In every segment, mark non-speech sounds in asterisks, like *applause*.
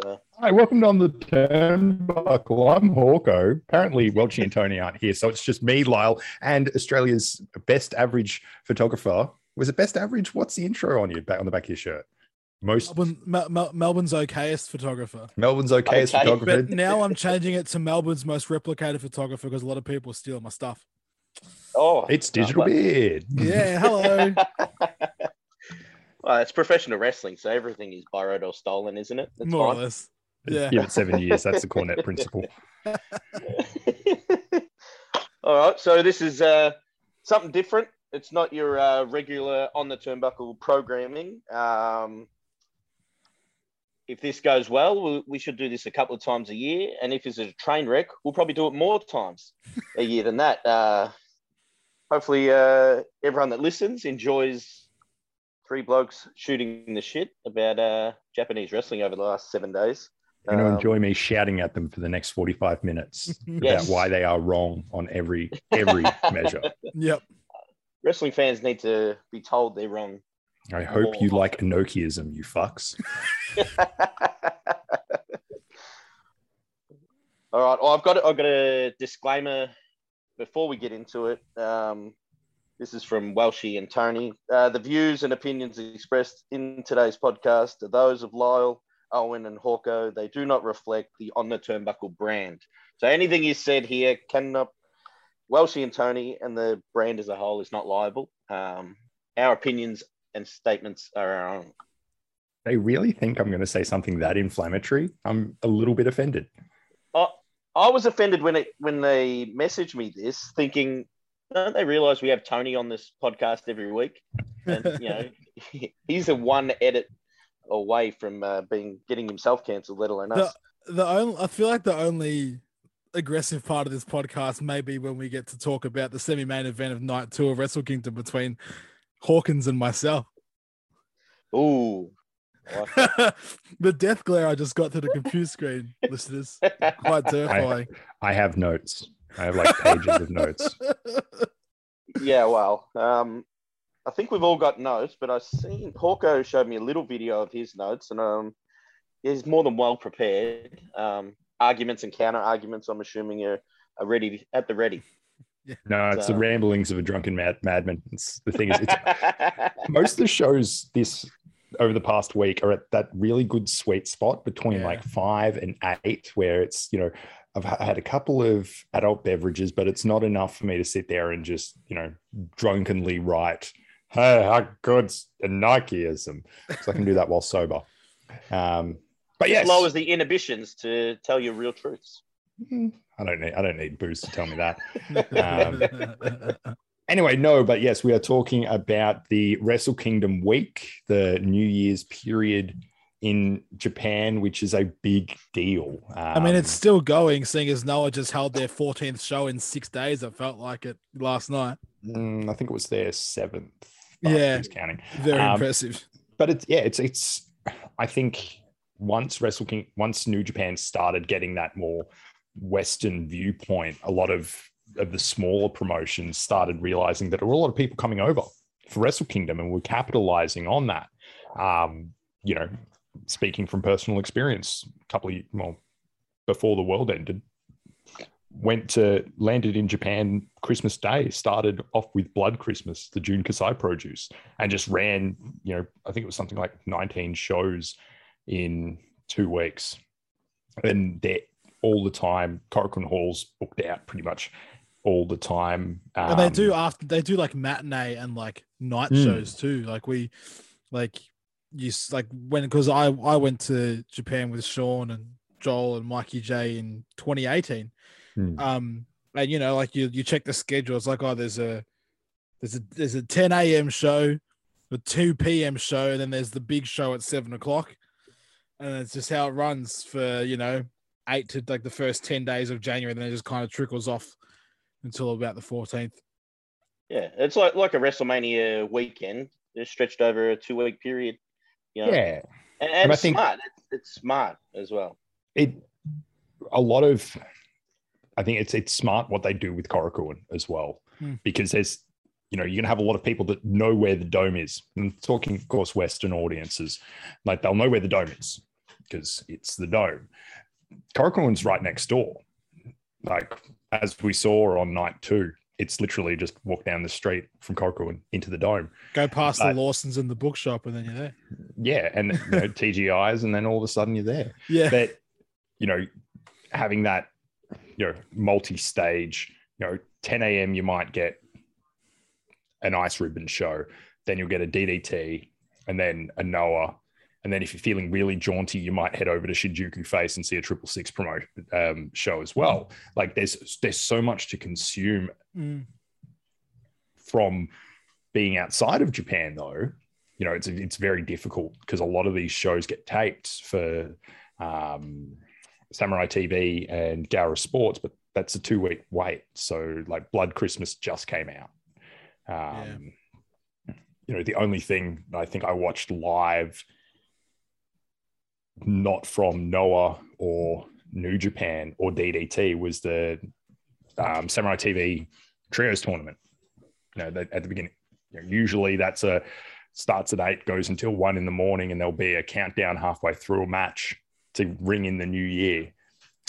Uh, so, Hi, welcome on the turnbuckle. I'm Hawko. Apparently, Welchie and Tony aren't here, so it's just me, Lyle, and Australia's best average photographer. Was it best average? What's the intro on you back on the back of your shirt? Most Melbourne, Mel- Mel- Melbourne's okayest photographer. Melbourne's okay as Okay. photographer. But now I'm changing it to Melbourne's most replicated photographer because a lot of people steal my stuff. oh, It's digital beard. Yeah, hello. *laughs* well, it's professional wrestling, so everything is borrowed or stolen, isn't it? That's More or less. *laughs* Yeah. Give it seven years. That's the Cornette principle. *laughs* *laughs* All right, so this is uh, something different. It's not your uh, regular on the turnbuckle programming. Um, if this goes well, we, we should do this a couple of times a year. And if it's a train wreck, we'll probably do it more times a year than that. Uh, hopefully, uh, everyone that listens enjoys three blokes shooting the shit about uh, Japanese wrestling over the last seven days. You're going to Um, enjoy me shouting at them for the next 45 minutes *laughs* Yes. about why they are wrong on every every *laughs* measure. Yep. wrestling fans need to be told they're wrong. I hope you like Inokiism, you fucks. *laughs* All right, well, I've got I've got a disclaimer before we get into it. Um, this is from Welshie and Tony. Uh, the views and opinions expressed in today's podcast are those of Lyle, Owen, and Hawko. They do not reflect the On the Turnbuckle brand. So anything you said here cannot. Welshie and Tony and the brand as a whole is not liable. Um, our opinions and statements are our own. They really think I'm going to say something that inflammatory. I'm a little bit offended. I, I was offended when it when they messaged me this, thinking, don't they realize we have Tony on this podcast every week? And you know, *laughs* *laughs* he's a one edit away from uh, being getting himself cancelled, let alone us. The only I feel like the only aggressive part of this podcast may be when we get to talk about the semi-main event of night two of Wrestle Kingdom between Hawkins and myself. Ooh, I *laughs* the death glare I just got to the computer screen, listeners. Quite terrifying. I have notes. I have like pages of notes. *laughs* yeah, well, um, I think we've all got notes, but I've seen Hawko showed me a little video of his notes, and um, he's more than well prepared. Um, arguments and counter arguments, I'm assuming, are, are ready at the ready. *laughs* No, it's the ramblings of a drunken mad- madman. It's, the thing is, it's, *laughs* most of the shows this over the past week are at that really good sweet spot between Yeah. like five and eight, where it's you know I've had a couple of adult beverages, but it's not enough for me to sit there and just you know drunkenly write, "Hey, how good's Inokiism?" So I can do that while sober. Um, but yes, lowers the inhibitions to tell you real truths. Mm, I don't need I don't need booze to tell me that. *laughs* Um, Anyway, no, but yes, we are talking about the Wrestle Kingdom week, the New Year's period in Japan, which is a big deal. I mean, it's Um, still going, seeing as Noah just held their 14th show in six days. It felt like it last night. mm, I think it was their seventh. Yeah. who's counting. Very Um, impressive. But it's yeah, it's it's. I think once Wrestle King, once New Japan started getting that more Western viewpoint, a lot of of the smaller promotions started realizing that there were a lot of people coming over for Wrestle Kingdom, and we're capitalizing on that. Um, you know, speaking from personal experience, a couple of well before the world ended, went to landed in Japan Christmas Day, started off with Blood Christmas, the Jun Kasai produce, and just ran, you know, I think it was something like 19 shows in two weeks. And they're all the time, Korakuen Hall's booked out pretty much all the time. and they do Um, after they do like matinee and like night Mm. shows too. Like we, like you like when because I I went to Japan with Sean and Joel and Mikey J in 2018. Mm. Um, and you know, like you you check the schedule. It's like oh, there's a there's a there's a 10 a.m. show, a 2 p.m. show, and then there's the big show at seven o'clock. and it's just how it runs for you know eight to like the first ten days of January, and then it just kind of trickles off until about the fourteenth. Yeah, it's like like a WrestleMania weekend, just stretched over a two week period. You know? Yeah, and, and, And I it's think- smart. It's, it's smart as well. it a lot of I think it's it's smart what they do with Korakuen as well Hmm. because there's you know you're gonna have a lot of people that know where the dome is. And talking, of course, Western audiences, like they'll know where the dome is because it's the dome. Korakuen's right next door. Like as we saw on night two, it's literally just walk down the street from Korakuen into the dome. Go past But- the Lawsons and the bookshop, and then you're there. Yeah, and you know, *laughs* TGI's, and then all of a sudden you're there. Yeah, but you know having that you know multi-stage you know 10 a.m you might get an ice ribbon show then you'll get a ddt and then a noah and then if you're feeling really jaunty you might head over to shinjuku face and see a triple six promotion um, show as well like there's there's so much to consume Mm. from being outside of Japan, though, you know, it's it's very difficult because a lot of these shows get taped for um, Samurai TV and Gaora Sports, but that's a two week wait. So, like, Blood Christmas just came out. Um, You know, the only thing I think I watched live, not from Noah or New Japan or DDT, was the um, Samurai TV trios tournament. You know, at the beginning, you know, usually that's a starts at eight, goes until one in the morning, and there'll be a countdown halfway through a match to ring in the new year.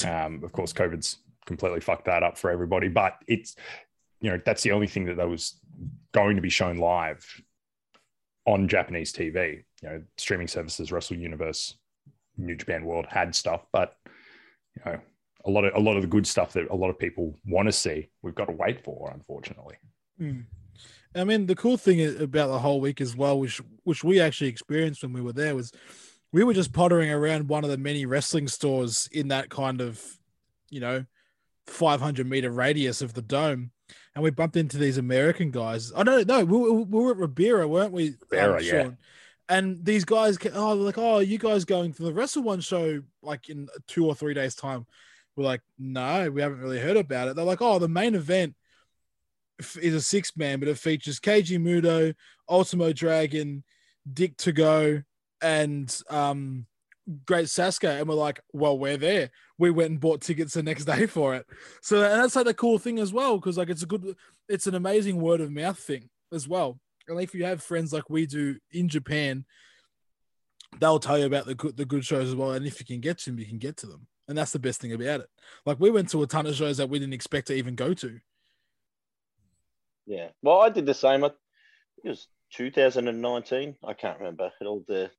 Um, of course, COVID's completely fucked that up for everybody, but it's you know that's the only thing that that was going to be shown live on Japanese TV. You know, streaming services, Wrestle Universe, New Japan World had stuff, but you know, a lot of a lot of the good stuff that a lot of people want to see, we've got to wait for, unfortunately. Mm. I mean, the cool thing about the whole week as well, which which we actually experienced when we were there, was we were just pottering around one of the many wrestling stores in that kind of, you know, 500 meter radius of the dome, and we bumped into these American guys. I don't know. We, were- we were at Ribera, weren't we? um, yeah. And these guys, oh, like, oh, you guys going to the Wrestle One show like in two or three days' time? We're like, no, we haven't really heard about it. They're like, oh, the main event is a six man, but it features Keiji Mutoh, Ultimo Dragon, Dick Togo, and um, Great Sasuke. And we're like, well, we're there. We went and bought tickets the next *laughs* day for it. So and that's like the cool thing as well, because like it's a good, it's an amazing word of mouth thing as well. And if you have friends like we do in Japan, they'll tell you about the good the good shows as well. And if you can get to them, you can get to them. And that's the best thing about it. Like we went to a ton of shows that we didn't expect to even go to. Yeah. Well, I did the same. I, it was 2019. I can't remember. It all the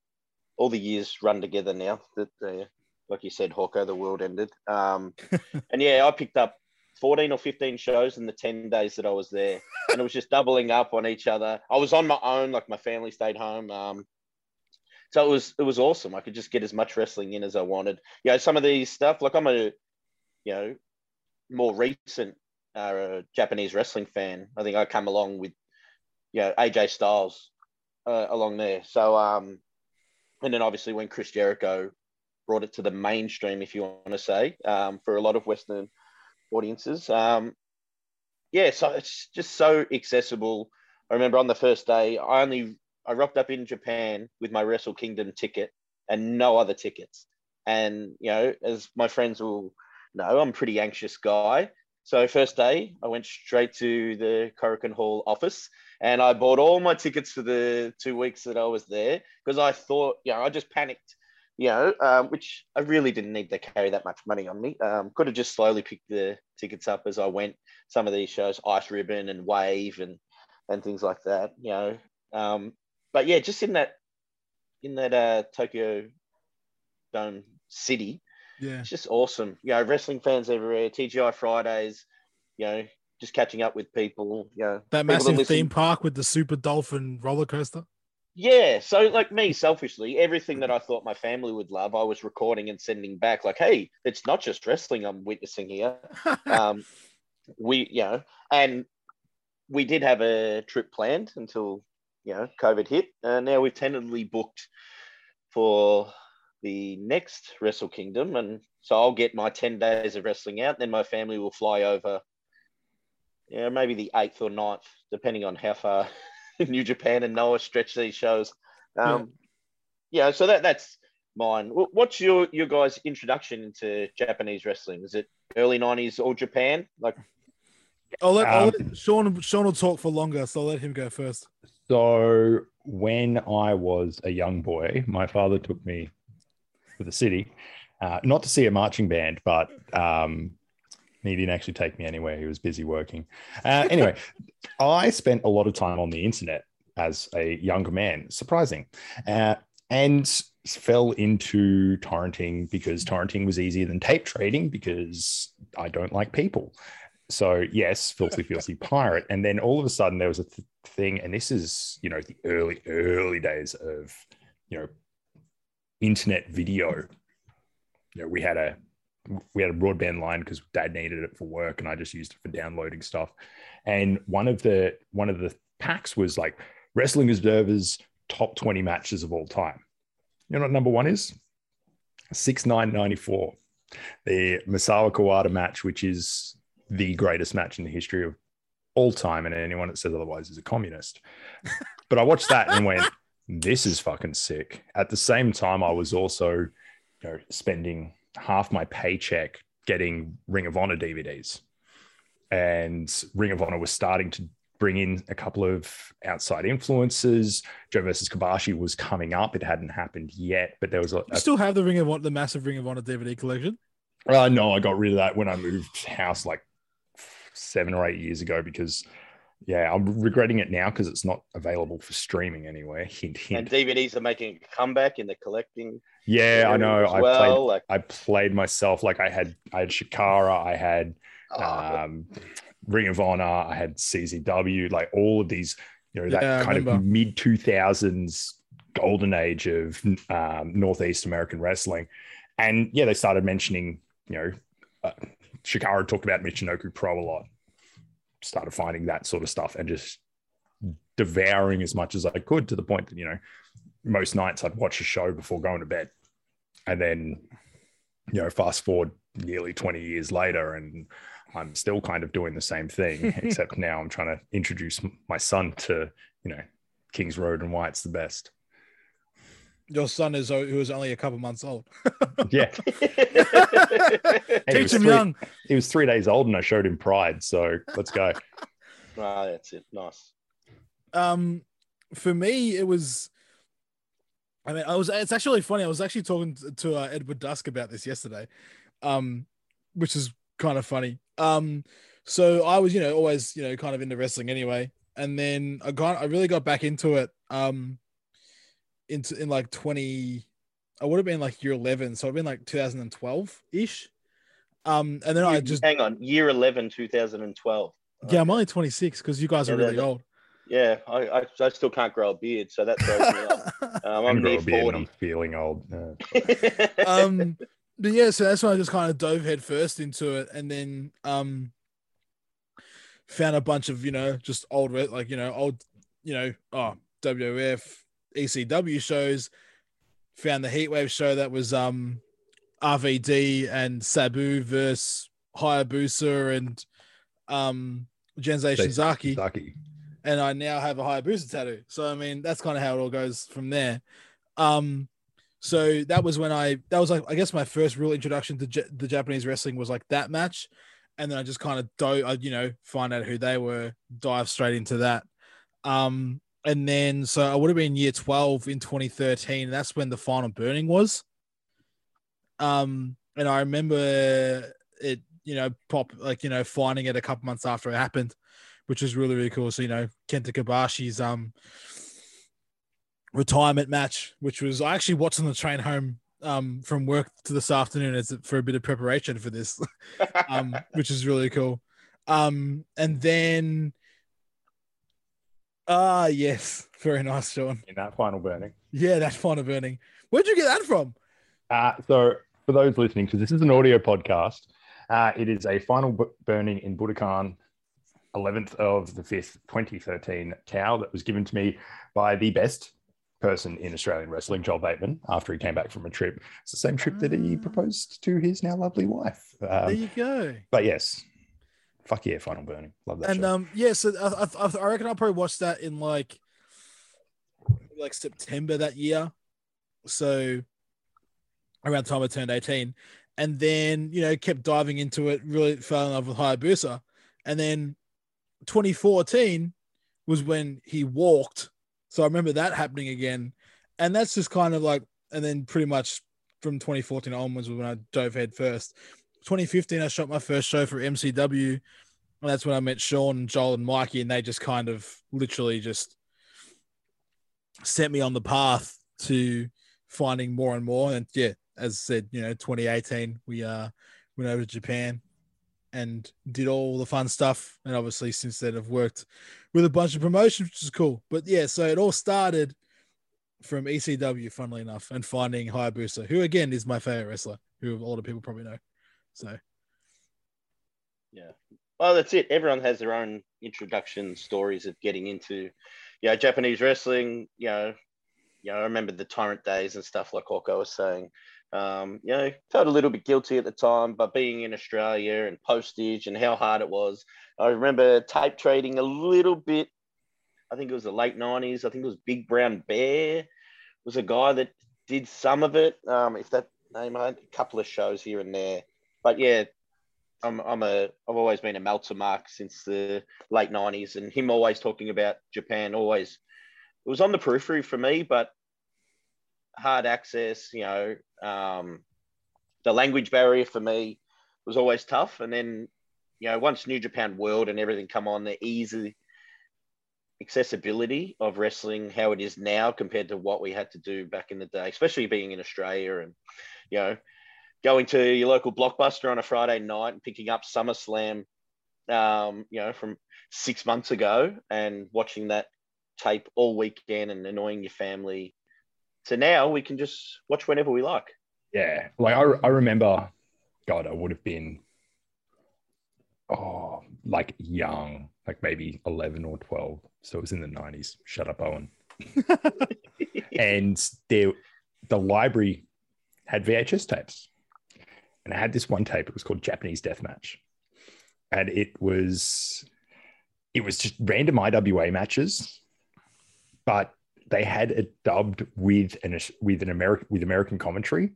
all the years run together now. That uh, like you said, Hawko, the world ended. Um, *laughs* and yeah, I picked up 14 or 15 shows in the 10 days that I was there, and it was just doubling up on each other. I was on my own. Like my family stayed home. Um, so it was it was awesome. I could just get as much wrestling in as I wanted. You know, some of these stuff. Like I'm a you know more recent uh, Japanese wrestling fan. I think I come along with, you know, AJ Styles uh, along there. So, um, and then obviously when Chris Jericho brought it to the mainstream, if you want to say, um, for a lot of Western audiences. Um, yeah, so it's just so accessible. I remember on the first day, I only I rocked up in Japan with my Wrestle Kingdom ticket and no other tickets. And you know, as my friends will know, I'm a pretty anxious guy. So first day, I went straight to the Korakuen Hall office and I bought all my tickets for the two weeks that I was there because I thought, you know, I just panicked, you know, um, which I really didn't need to carry that much money on me. Um, could have just slowly picked the tickets up as I went. Some of these shows, Ice Ribbon and Wave and and things like that, you know. Um, but yeah, just in that in that uh, Tokyo Dome city, Yeah. it's just awesome. You know, wrestling fans everywhere, TGI Fridays, you know, just catching up with people, you know. That people that massive theme park with the super dolphin roller coaster. Yeah. So like me, *laughs* selfishly, everything that I thought my family would love, I was recording and sending back. Like, hey, it's not just wrestling I'm witnessing here. *laughs* Um, we, you know, and we did have a trip planned until, you know, COVID hit. And now we've tentatively booked for the next Wrestle Kingdom, and so I'll get my ten days of wrestling out. Then my family will fly over. Yeah, maybe the eighth or 9th, depending on how far *laughs* New Japan and Noah stretch these shows. Um, yeah. so that that's mine. What's your your guys' introduction into Japanese wrestling? Is it early nineties or Japan? Like, I'll let, I'll Um, let Sean. Sean will talk for longer, so I'll let him go first. So when I was a young boy, my father took me to the city, uh, not to see a marching band, but um, he didn't actually take me anywhere. He was busy working. Uh, anyway, *laughs* I spent a lot of time on the internet as a younger man, surprising, uh, and fell into torrenting because torrenting was easier than tape trading because I don't like people. So yes, filthy, filthy *laughs* pirate. And then all of a sudden there was a th- thing, and this is you know the early, early days of you know internet video. You know, we had a we had a broadband line because dad needed it for work, and I just used it for downloading stuff. And one of the one of the packs was like Wrestling Observer's top 20 matches of all time. You know what number one is? 6994. The Misawa Kawada match, which is the greatest match in the history of all time. And anyone that says otherwise is a communist. *laughs* but I watched that and went, this is fucking sick. At the same time, I was also you know, spending half my paycheck getting Ring of Honor DVDs. And Ring of Honor was starting to bring in a couple of outside influences. Joe versus Kobashi was coming up. It hadn't happened yet, but there was a, You still have the Ring of Honor, the massive Ring of Honor DVD collection. uh, no, I got rid of that when I moved house like seven or eight years ago because, yeah, I'm regretting it now because it's not available for streaming anywhere. Hint, hint. and. DVDs are making a comeback in the collecting. Yeah, I know. I well. played. Like, I played myself. Like I had, I had Chikara. I had oh, um, Ring of Honor. I had CZW. Like all of these, you know, that Yeah, kind of mid two thousands golden age of um, Northeast American wrestling. And yeah, they started mentioning, you know, uh, Chikara talked about Michinoku Pro a lot. Started finding that sort of stuff and just devouring as much as I could to the point that, you know, most nights I'd watch a show before going to bed. And then, you know, fast forward nearly 20 years later, and I'm still kind of doing the same thing, *laughs* except now I'm trying to introduce my son to, you know, Kings Road and why it's the best. Your son is who is only a couple months old. *laughs* Yeah. *laughs* He Teach was him three- young. He was three days old and I showed him pride. So let's go. Ah, that's it. Nice. Um, for me, it was. I mean, I was. It's actually funny. I was actually talking to, to uh, Edward Dusk about this yesterday, um, which is kind of funny. Um, so I was, you know, always, you know, kind of into wrestling anyway, and then I got, I really got back into it. Um, into in like twenty, I would have been like year eleven, so I've been like two thousand and twelve ish. Um, and then I just, hang on, year 11, 2012. yeah, I'm only twenty six because you guys Yeah, are really old. Yeah, I, I, I still can't grow a beard, so that throws me off. *laughs* Um, I I'm can grow near a beard and I'm feeling old. *laughs* Um but yeah so that's when i just kind of dove head first into it and then um found a bunch of you know just old like you know old you know oh wf ecw shows found the heatwave show that was um rvd and sabu versus hayabusa and um jinsei shinzaki Saki. And I now have a Hayabusa tattoo. So I mean, that's kind of how it all goes from there. Um, so that was when I that was like I guess my first real introduction to J- the Japanese wrestling was like that match, and then I just kind of do I you know find out who they were, dive straight into that. Um, and then so I would have been year twelve in 2013. That's when the final burning was. Um, and I remember it, you know, pop like you know finding it a couple months after it happened which is really really cool. So you know Kenta Kobashi's um retirement match, which was I actually watched on the train home um from work to this afternoon as for a bit of preparation for this, *laughs* um which is really cool. Um and then ah yes, *laughs* very nice, Sean. In that final burning. Yeah, that final burning. Where'd you get that from? Uh, so, for those listening, because this is an audio podcast, uh, it is a final bu- burning in Budokan, 11th of the 5th, 2013 cow that was given to me by the best person in Australian wrestling, Joel Bateman, after he came back from a trip. It's the same trip that he Ah. proposed to his now lovely wife. there Um, you go. but yes, fuck yeah, Final Burning. Love that and show. um yeah so I, I, I reckon i'll probably watch that in like like september that year so around the time i turned 18 and then you know kept diving into it really fell in love with hayabusa and then 2014 was when he walked. So i remember that happening again. And that's just kind of like and then pretty much from 2014 onwards was when i dove head first. 2015 i shot my first show for mcw and that's when I met Sean Joel and Mikey, and they just kind of literally just set me on the path to finding more and more. And yeah, as I said, you know, 2018, we uh went over to Japan and did all the fun stuff. And obviously, since then, I've worked with a bunch of promotions, which is cool. But yeah, so it all started from ECW, funnily enough, and finding Hayabusa, who again is my favorite wrestler, who a lot of people probably know. So yeah. Well, that's it. Everyone has their own introduction stories of getting into, you know, Japanese wrestling. You know, you know, I remember the torrent days and stuff like Hawko was saying. Um, you know, felt a little bit guilty at the time, but being in Australia and postage and how hard it was. I remember tape trading a little bit. I think it was the late nineties. I think it was Big Brown Bear was a guy that did some of it. Um, if that name, a couple of shows here and there. But yeah, I'm I'm a I've always been a Meltzer mark since the late nineties, and him always talking about Japan. Always, it was on the periphery for me, but hard access. You know, um, the language barrier for me was always tough. And then, you know, once New Japan World and everything come on, the easy accessibility of wrestling, how it is now compared to what we had to do back in the day, especially being in Australia and you know going to your local blockbuster on a Friday night and picking up SummerSlam, um, you know, from six months ago and watching that tape all weekend and annoying your family. So now we can just watch whenever we like. yeah, like I, I remember, God, I would have been, oh, like young, like maybe 11 or 12. So it was in the 90s. Shut up, Owen. *laughs* and there, the library had VHS tapes. And I had this one tape, it was called Japanese Deathmatch. And it was, it was just random IWA matches, but they had it dubbed with an with an American with American commentary,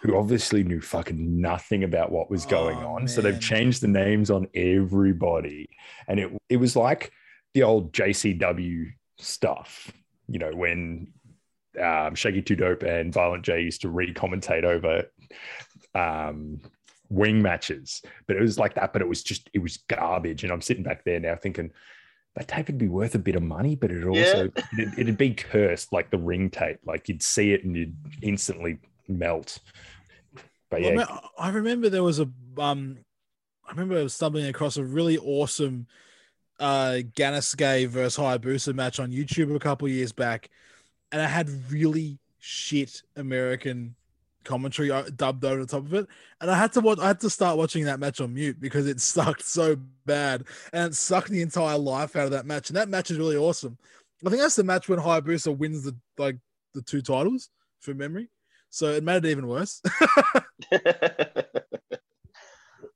who obviously knew fucking nothing about what was going Oh, on. So they've changed the names on everybody, and it it was like the old JCW stuff, you know, when um, Shaggy Two Dope and Violent J used to re-commentate over um, wing matches, but it was like that. But it was just it was garbage, and I'm sitting back there now thinking that tape would be worth a bit of money, but it also it'd, it'd be cursed like the ring tape. Like you'd see it and you'd instantly melt. But Well, yeah, man, I remember there was a um, I remember stumbling across a really awesome uh Ganasuke versus Hayabusa match on YouTube a couple years back, and I had really shit American commentary uh, dubbed over the top of it, and I had to watch. I had to start watching that match on mute because it *laughs* sucked so bad, and it sucked the entire life out of that match. And that match is really awesome. I think that's the match when Hayabusa wins the like the two titles from memory. So it made it even worse. *laughs* *laughs* uh,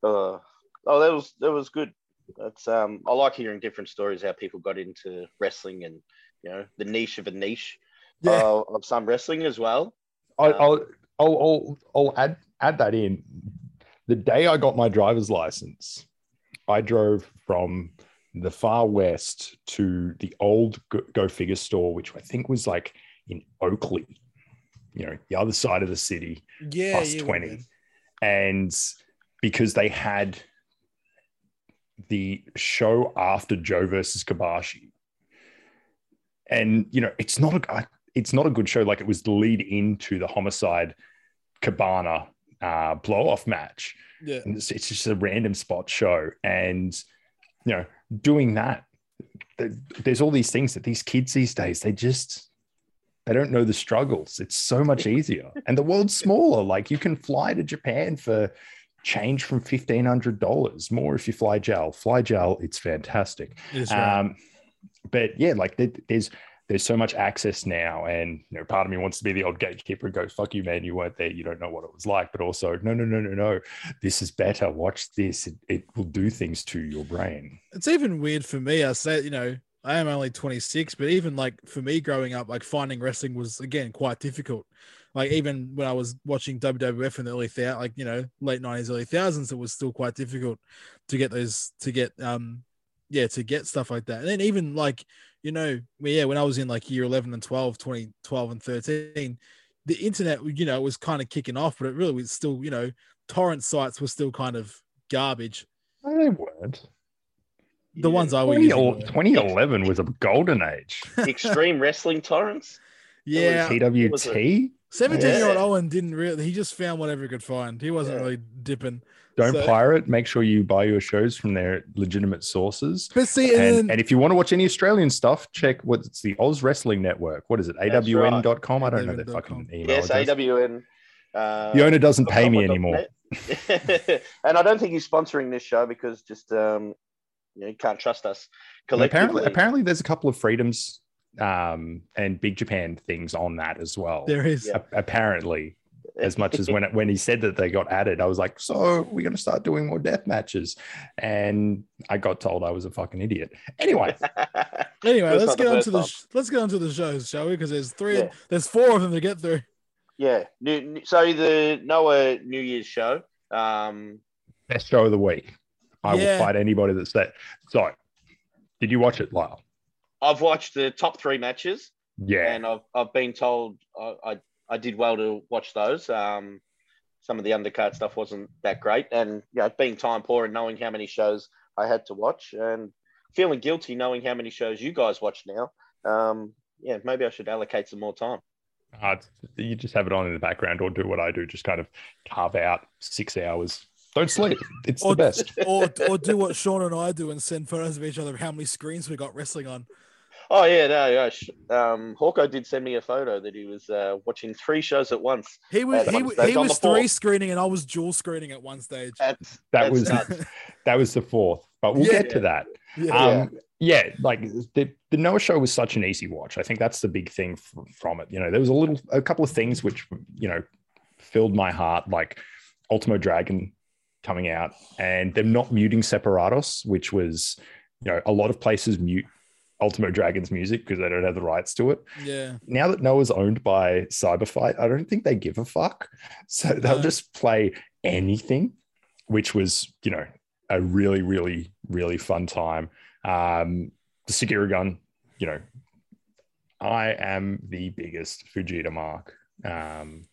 oh, that was that was good. That's um, I like hearing different stories how people got into wrestling and you know the niche of a niche yeah. uh, of some wrestling as well. I, I'll, I'll, I'll, I'll add, add that in. The day I got my driver's license, I drove from the far west to the old Go, Figure store, which I think was like in Oakleigh, you know, the other side of the city. yeah, plus yeah, 20. man. and because they had the show after Joe versus Kobashi, and you know it's not a it's not a good show. Like it was the lead into the homicide Cabana uh, blow off match. Yeah. It's, it's just a random spot show, and you know doing that. th- There's all these things that these kids these days they just they don't know the struggles. It's so much easier, and the world's *laughs* smaller. Like you can fly to Japan for change from fifteen hundred dollars more if you fly gel. Fly gel, it's fantastic. It right. Um, but yeah, like there- there's there's so much access now, and you know, part of me wants to be the old gatekeeper and go, "Fuck you, man! You weren't there. You don't know what it was like." But also, no, no, no, no, no. This is better. Watch this. It, it will do things to your brain. It's even weird for me. I say, you know, I am only 26, but even like for me growing up, like finding wrestling was again quite difficult. Like even when I was watching WWF in the early thou- like you know late 90s, early thousands, it was still quite difficult to get those to get um yeah to get stuff like that. And then even like you know yeah when I was in like year 11 and 12, 2012 and 13, the internet you know was kind of kicking off, but it really was still you know torrent sites were still kind of garbage. No, they weren't. The Yeah. ones I was 20, using. were. 2011 was a golden age. *laughs* Extreme Wrestling Torrents. Yeah, TWT. 17 year old Owen didn't really, he just found whatever he could find. He wasn't Yeah. really dipping. Don't So- pirate. Make sure you buy your shows from their legitimate sources. But see, and, And, then, and if you want to watch any Australian stuff, check what's the Oz Wrestling Network. What is it? That's AWN.com? I don't know their AWN.com. fucking email. Yes, address. AWN. Uh, The owner doesn't pay me anymore. *laughs* and I don't think he's sponsoring this show because just um, you know, he can't trust us And collectively. apparently, apparently, there's a couple of freedoms um, and Big Japan things on that as well. there is. A- apparently, as much as when it, when he said that they got added, I was like, "So we're going to start doing more death matches," and I got told I was a fucking idiot. Anyway, *laughs* Anyway, let's get on to the time. sh- let's get on to the shows, shall we? Because there's three, Yeah. there's four of them to get through. yeah. New, new- so the Noah New Year's show. Um, best show of the week. I Yeah. will fight anybody that's that. So, did you watch it, Lyle? I've watched the top three matches. Yeah, and I've I've been told I, I I did well to watch those. Um, some of the undercard stuff wasn't that great, and you know, being time poor and knowing how many shows I had to watch, and feeling guilty knowing how many shows you guys watch now. Um, yeah, maybe I should allocate some more time. Uh, you just have it on in the background or do what I do, just kind of carve out six hours. Don't sleep. It's Or- the best. *laughs* or or do what Sean and I do and send photos of each other of how many screens we got wrestling on. Oh yeah, no, yeah. sh- Um, Hawko did send me a photo that he was uh, watching three shows at once. He was he, one he was the three fourth. screening and I was dual screening at one stage. That's That that's was nuts. *laughs* that was the fourth, but we'll Yeah. get to that. Yeah. Um, yeah, like the the Noah show was such an easy watch. I think that's the big thing f- from it. You know, there was a little, a couple of things which you know filled my heart, like Ultimo Dragon coming out and them not muting Separados, which was you know a lot of places mute Ultimo Dragon's music because they don't have the rights to it. yeah. Now that Noah's owned by Cyberfight, I don't think they give a fuck. So they'll No. just play anything, which was, you know, a really, really, really fun time. Um, the Sugiura gun, you know, I am the biggest Fujita mark. Um,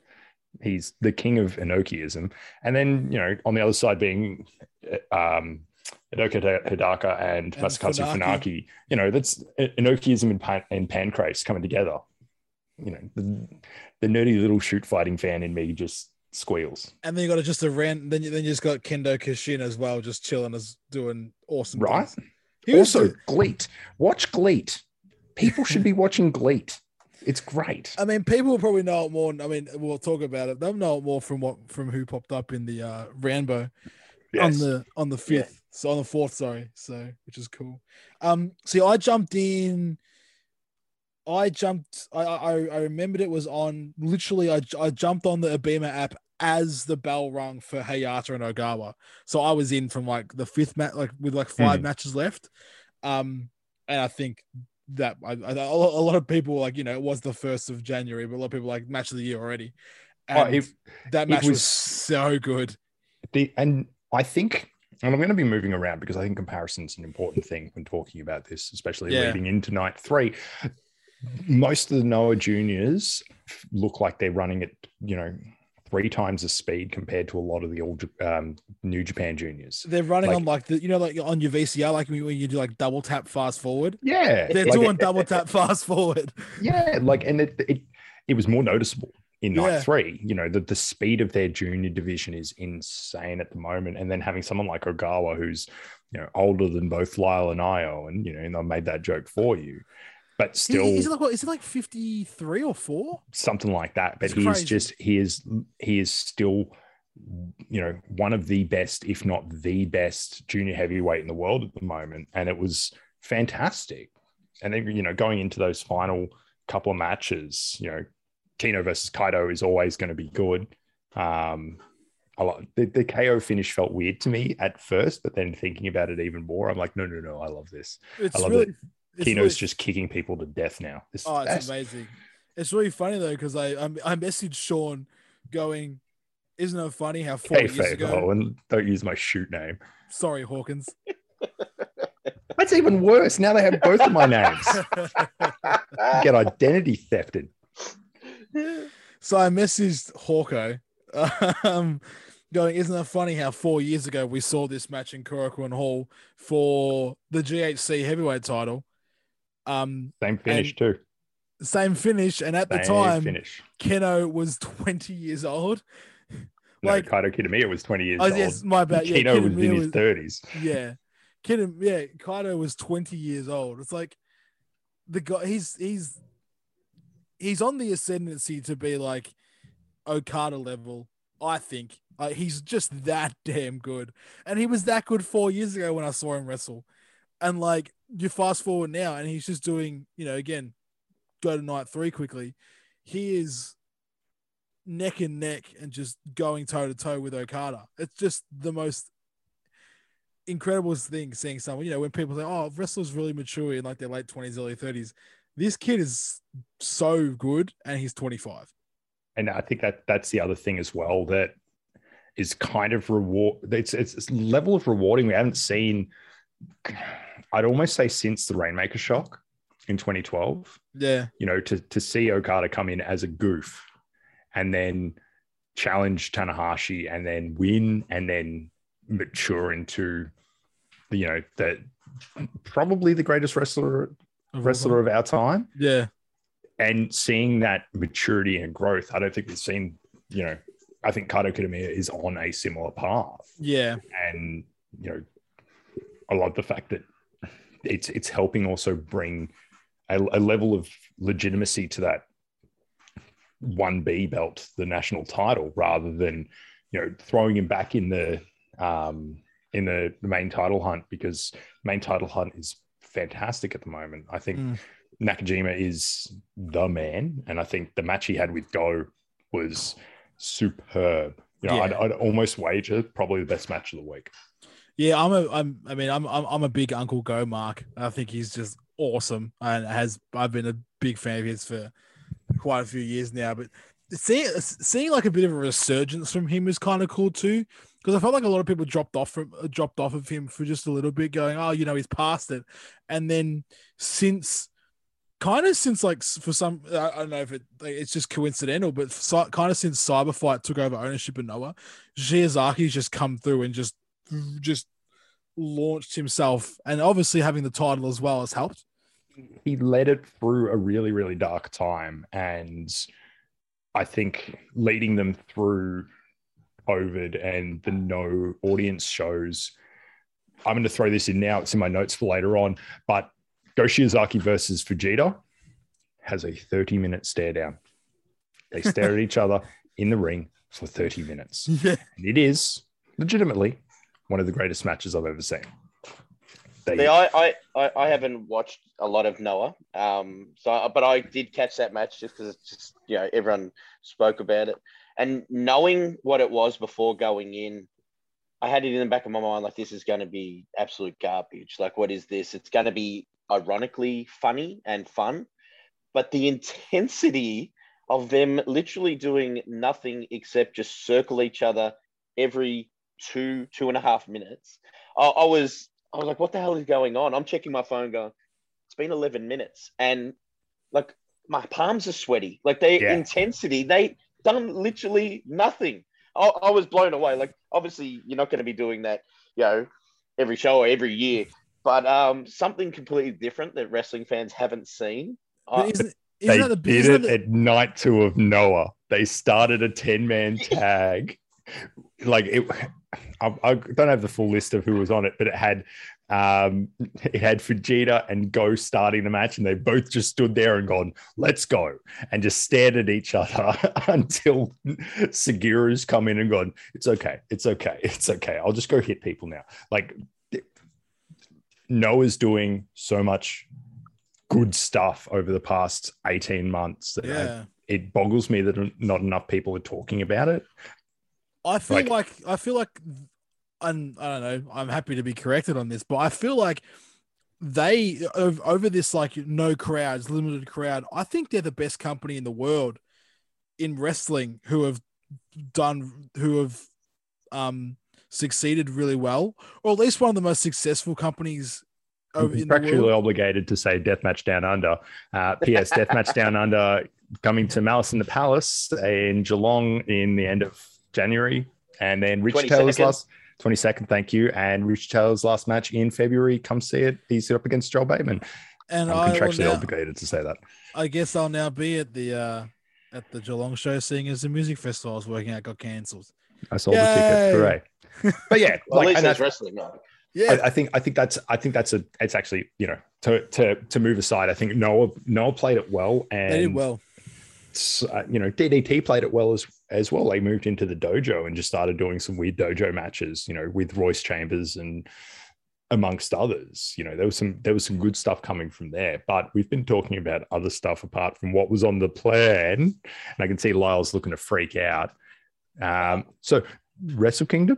he's the king of Inokiism. And then, you know, on the other side being um, Hidaka Hidaka and, And Masakatsu Funaki. You know, that's Inokiism and, pan, and Pancrase coming together. You know, the, the nerdy little shoot fighting fan in me just squeals. And then you got just a rant. Then you then you just got Kendo Kashin as well, just chilling as doing awesome. Right? He also, do- GLEAT. Watch GLEAT. People should be *laughs* watching GLEAT. It's great. I mean, people will probably know it more. I mean, we'll talk about it. They'll know it more from what from who popped up in the uh Rambo on the on the fifth, so on the fourth, sorry. So which is cool. Um, see, I jumped in. I jumped. I I, I remembered it was on. Literally, I I jumped on the Abema app as the bell rung for Hayata and Ogawa. So I was in from like the fifth match, like with like five Mhm. matches left. Um, and I think that I, I, a lot a lot of people like you know it was the first of January, but a lot of people like match of the year already. And Oh, it- that match was, was- so good. the and I think and I'm going to be moving around because I think comparison is an important thing when talking about this, especially Yeah. leading into night three. Most of the Noah juniors look like they're running at you know three times the speed compared to a lot of the old um, New Japan juniors. They're running Like- on like the you know like on your VCR like when you do like double tap fast forward. Yeah, They're like doing it- double tap fast forward. Yeah, like and it it, it was more noticeable in night Yeah. three. You know, the, the speed of their junior division is insane at the moment. And then having someone like Ogawa who's, you know, older than both Lyle and Io, and you know, and I made that joke for you. But still is, is it like what is it like 53 or 4? something like that. But he is just he is he is still you know one of the best, if not the best, junior heavyweight in the world at the moment. And it was fantastic. and then you know going into those final couple of matches, you know, Kenoh versus Kaito is always going to be good. Um, a lot the, the KO finish felt weird to me at first, but then thinking about it even more, I'm like, no, no, no, I love this. It's I love really, it's Kenoh's really- just kicking people to death now. This Oh, it's amazing. It's really funny though because I, I I messaged Sean, going, "Isn't it funny how four years Kayfabe, ago?" oh, and don't use my shoot name. Sorry, Hawkins. That's even worse. Now they have both of my names. *laughs* Get identity thefted. So I messaged Hawko, *laughs* um, going, "Isn't it funny how four years ago we saw this match in Korakuen Hall for the GHC heavyweight title? Um, Same finish too. same finish, and at the time, finish. Kenoh was 20 years old. like No, Kaito Kitamiya was 20 years Oh, old. yes, my bad. Yeah, Kenoh was in his was- 30s. yeah, Kid, yeah, Kaito was 20 years old. It's like the guy. He's he's he's on the ascendancy to be like Okada level. I think uh, he's just that *laughs* damn good, and he was that good four years ago when I saw him wrestle. And like you fast forward now, and he's just doing, you know, again, go to night three quickly. He is neck and neck and just going toe to toe with Okada. It's just the most incredible thing seeing someone, you know, when people say, oh, wrestlers really mature in like their late 20s, early 30s. This kid is so good and he's 25. And I think that that's the other thing as well that is kind of reward. It's it's, it's level of rewarding we haven't seen. I'd almost say since the Rainmaker shock in 2012. Yeah. You know, to to see Okada come in as a goof, and then challenge Tanahashi, and then win, and then mature into, you know, that probably the greatest wrestler wrestler of our time Yeah. and seeing that maturity and growth, I don't think we've seen, you know, I think Kaito Kitamiya is on a similar path. Yeah. And, you know, I love the fact that it's it's helping also bring a, a level of legitimacy to that 1B belt, the national title, rather than, you know, throwing him back in the um in the, the main title hunt because main title hunt is fantastic at the moment. I think Mm. Nakajima is the man, and I think the match he had with Go was superb. You know, Yeah. I'd, I'd almost wager probably the best match of the week. Yeah, I'm a I'm I mean I'm I'm, I'm a big Uncle Go Mark. I think he's just awesome and has I've been a big fan of his for quite a few years now. But seeing seeing like a bit of a resurgence from him is kind of cool too. Because I felt like a lot of people dropped off from uh, dropped off of him for just a little bit, going, "Oh, you know, he's past it." And then since, kind of since like for some, I I don't know if it it's just coincidental, but kind of since Cyberfight took over ownership of Noah, Shiozaki's just come through and just just launched himself, and obviously having the title as well has helped. he led it through a really really dark time and i think leading them through covid and the no audience shows. I'm going to throw this in now it's in my notes for later on but go shiozaki versus fujita has a 30 minute stare down. They *laughs* stare at each other in the ring for 30 minutes. Yeah, and it is legitimately one of the greatest matches i've ever seen. They, See, I, I, I, I haven't watched a lot of Noah, um, so but I did catch that match just because it's just you know everyone spoke about it, and knowing what it was before going in, I had it in the back of my mind like this is going to be absolute garbage. Like what is this? It's going to be ironically funny and fun, but the intensity of them literally doing nothing except just circle each other every two two and a half minutes. I, I was I was like, what the hell is going on? I'm checking my phone going, it's been 11 minutes. And like my palms are sweaty. Like their Yeah. intensity, they done literally nothing. I, I was blown away. Like obviously you're not going to be doing that, you know, every show or every year, but um, something completely different that wrestling fans haven't seen. but I- isn't they isn't that the did isn't it the- at night two of Noah. They started a 10 man *laughs* tag. like it, I, I don't have the full list of who was on it, but it had um it had Fujita and Go starting the match, and they both just stood there and gone, let's go, and just stared at each other *laughs* until Sugiura's come in and gone, it's okay, it's okay, it's okay. I'll just go hit people now. Like Noah's doing so much good stuff over the past 18 months that I- it boggles me that not enough people are talking about it. I feel Like- like, I feel like and I don't know, I'm happy to be corrected on this, but I feel like they over this like no crowds, limited crowd, I think they're the best company in the world in wrestling who have done who have um succeeded really well, or at least one of the most successful companies contractually obligated to say Deathmatch Down Under. Uh, P.S. Deathmatch Down Under coming to Malice in the Palace in Geelong in the end of January, and then Rich Taylor's last 22nd. Thank you, and Rich Taylor's last match in February. Come see it. He's up against Joel Bateman. And I'm I contractually now, obligated to say that. I guess I'll now be at the uh at the Geelong show seeing as the music festival I was working at got cancelled. I sold the Yay. ticket. Hooray! *laughs* But yeah, Well, like, at least and there's that's- wrestling. No. Yeah. I, I think I think that's I think that's a it's actually you know to to to move aside. I think Noah Noah played it well, and they did well. Uh, you know DDT played it well as as well. They moved into the dojo and just started doing some weird dojo matches, you know, with Royce Chambers and amongst others. You know, there was some there was some good stuff coming from there. But we've been talking about other stuff apart from what was on the plan, and I can see Lyle's looking to freak out. Um, so Wrestle Kingdom,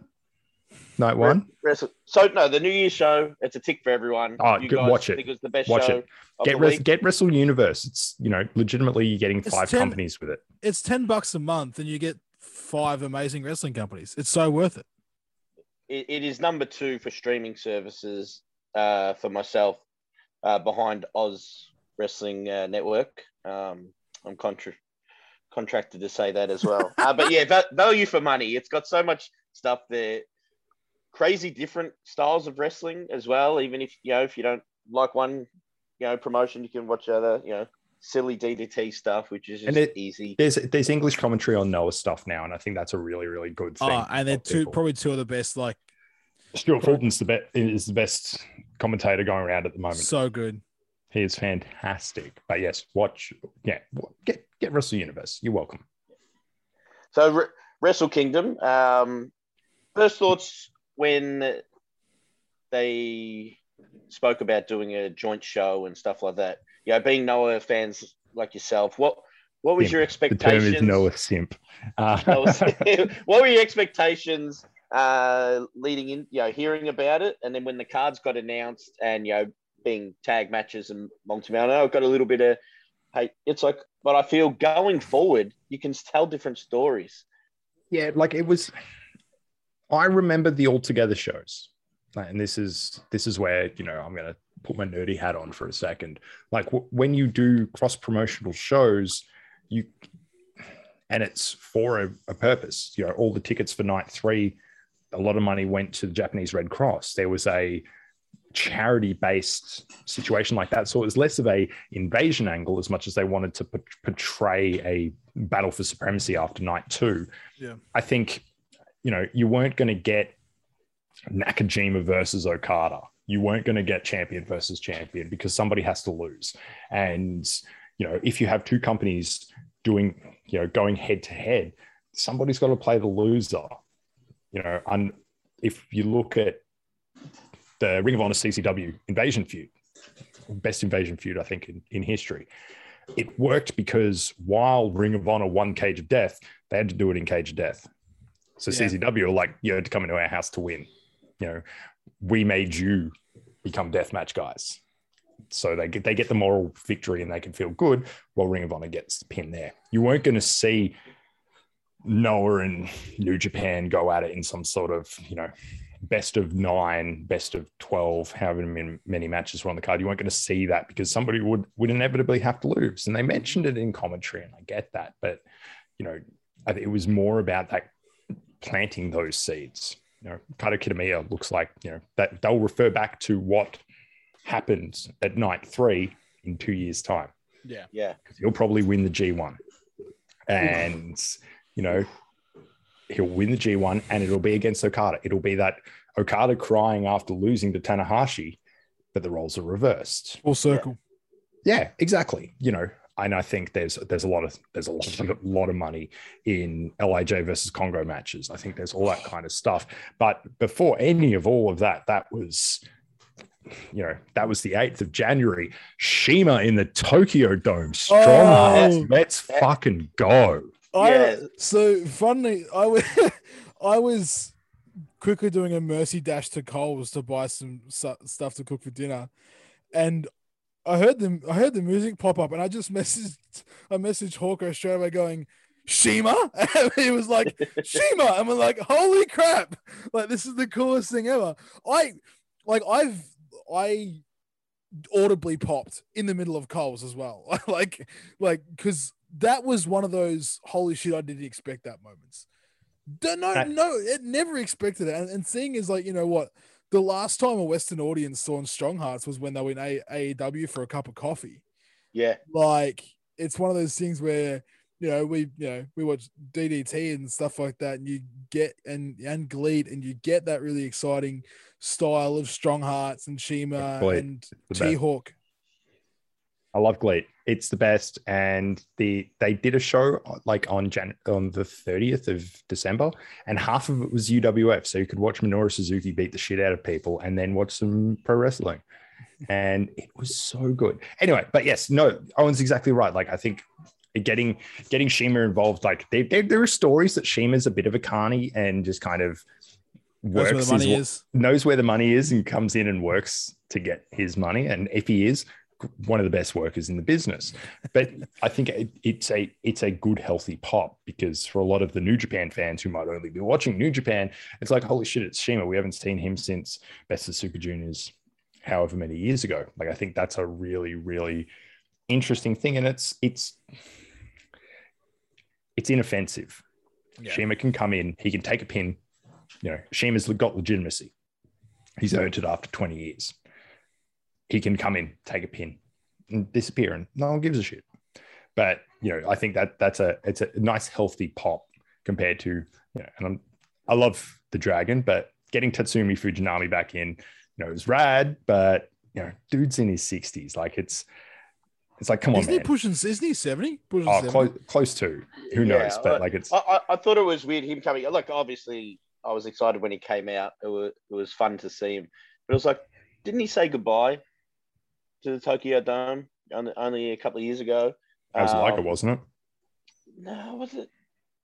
night one. Wrestle- So no, the New Year's show. It's a tick for everyone. Oh, you good- guys watch it. think it was the best Watch show it. Get the Res- get Wrestle Universe. It's you know legitimately you're getting It's five 10 companies with it. It's ten bucks a month, and you get five amazing wrestling companies. It's so worth it. it, it is number two for streaming services uh, for myself uh, behind Oz Wrestling uh, Network. Um, I'm contra- contracted to say that as well. uh, but yeah, va- value for money. It's got so much stuff there. Crazy different styles of wrestling as well. Even if you know if you don't like one, you know promotion, you can watch other you know silly DDT stuff, which is just And it- easy. There's there's English commentary on Noah stuff now, and I think that's a really really good thing. Oh, and they're two people. probably two of the best. Like Stuart Fulton's the best is the best commentator going around at the moment. so good. He is fantastic. But yes, watch yeah, get get Wrestle Universe. You're welcome. So Re- Wrestle Kingdom. Um, first thoughts when they spoke about doing a joint show and stuff like that. You know, being Noah fans like yourself, what what was Simp. your The expectations? term is Noah Simp. Uh, Noah- *laughs* *laughs* what were your expectations uh, leading in? You know, hearing about it, and then when the cards got announced, and you know, being tag matches and multi I know I got a little bit of hey, it's like, but I feel going forward, you can tell different stories. yeah, like it was. I remember the all together shows, and this is this is where you know I'm gonna put my nerdy hat on for a second. Like w- when you do cross promotional shows, you and it's for a, a purpose. You know, all the tickets for night three, a lot of money went to the Japanese Red Cross. There was a charity based situation like that so it was less of a invasion angle as much as they wanted to p- portray a battle for supremacy after night two Yeah. i think you know you weren't going to get nakajima versus okada you weren't going to get champion versus champion because somebody has to lose and you know if you have two companies doing you know going head to head somebody's got to play the loser you know and if you look at the Ring of Honor CZW invasion feud, best invasion feud, I think, in, in history. It worked because while Ring of Honor won Cage of Death, they had to do it in Cage of Death. So Yeah. CZW were like, you had to come into our house to win. You know, we made you become deathmatch guys. So they get they get the moral victory and they can feel good while Ring of Honor gets the pin there. You weren't going to see Noah and New Japan go at it in some sort of, you know, best of nine, best of 12, however many, many matches were on the card. You weren't going to see that because somebody would, would inevitably have to lose. And they mentioned it in commentary, and I get that. But, you know, it was more about that planting those seeds. You know, Kaito Kiyomiya looks like, you know, that they'll refer back to what happened at night three in two years' time Yeah. Yeah. because he'll probably win the G1. And, you know, he'll win the G1 and it'll be against Okada. It'll be that Okada crying after losing to Tanahashi, but the roles are reversed. Full circle. Yeah, exactly. You know, and I think there's there's a lot of there's a lot of, *laughs* lot of money in Lij versus Kongoh matches. I think there's all that kind of stuff. But before any of all of that, that was you know, that was the 8th of January. CIMA in the Tokyo Dome. Strong Oh. hearts. Let's fucking go. I, Yeah. So funny, *laughs* I was I was quickly doing a mercy dash to Coles to buy some su- stuff to cook for dinner, and I heard them. I heard the music pop up, and I just *laughs* messaged. I messaged Hawko straight away, going, "CIMA," *laughs* and he was like, *laughs* "CIMA," and we're like, "Holy crap! Like this is the coolest thing ever." I like I've I audibly popped in the middle of Coles as well, like like because that was one of those holy shit I didn't expect that moments. Don't no no it never expected it, and, and seeing is like you know what the last time a Western audience saw in Strong Hearts was when they were in a- AEW for a cup of coffee. Yeah. Like it's one of those things where you know we you know we watch DDT and stuff like that, and you get and and GLEAT, and you get that really exciting style of Strong Hearts and CIMA GLEAT, and T-Hawk. I love GLEAT. It's the best. And the they did a show like on Jan on the 30th of December, and half of it was UWF. So you could watch Minoru Suzuki beat the shit out of people and then watch some pro wrestling. *laughs* And it was so good. Anyway, but yes, no, Owen's exactly right. Like I think getting getting CIMA involved, like they, they, there are stories that CIMA's a bit of a carny and just kind of works where the money is. knows where the money is and comes in and works to get his money. And if he is one of the best workers in the business, but I think it, it's a it's a good healthy pop because for a lot of the New Japan fans who might only be watching New Japan, it's like holy shit, it's CIMA. We haven't seen him since Best of Super Juniors, however many years ago. Like I think that's a really really interesting thing, and it's it's it's inoffensive. Yeah. CIMA can come in, he can take a pin. You know, CIMA's got legitimacy. He's earned it after 20 years. He can come in, take a pin, and disappear, and no one gives a shit. But you know, I think that that's a it's a nice healthy pop compared to you know, and I'm I love the dragon, but getting Tatsumi Fujinami back in, you know, it was rad, but you know, dude's in his 60s. Like it's it's like, come on, Isn't he man. pushing? Isn't he seventy? Pushing Oh, 70? close, close to. Who Yeah, knows? But I- like it's I, I, I thought it was weird him coming. Like obviously, I was excited when he came out. It was it was fun to see him. But it was like, didn't he say goodbye to the Tokyo Dome only, only a couple of years ago? that was like it, Um, wasn't it? No, was it?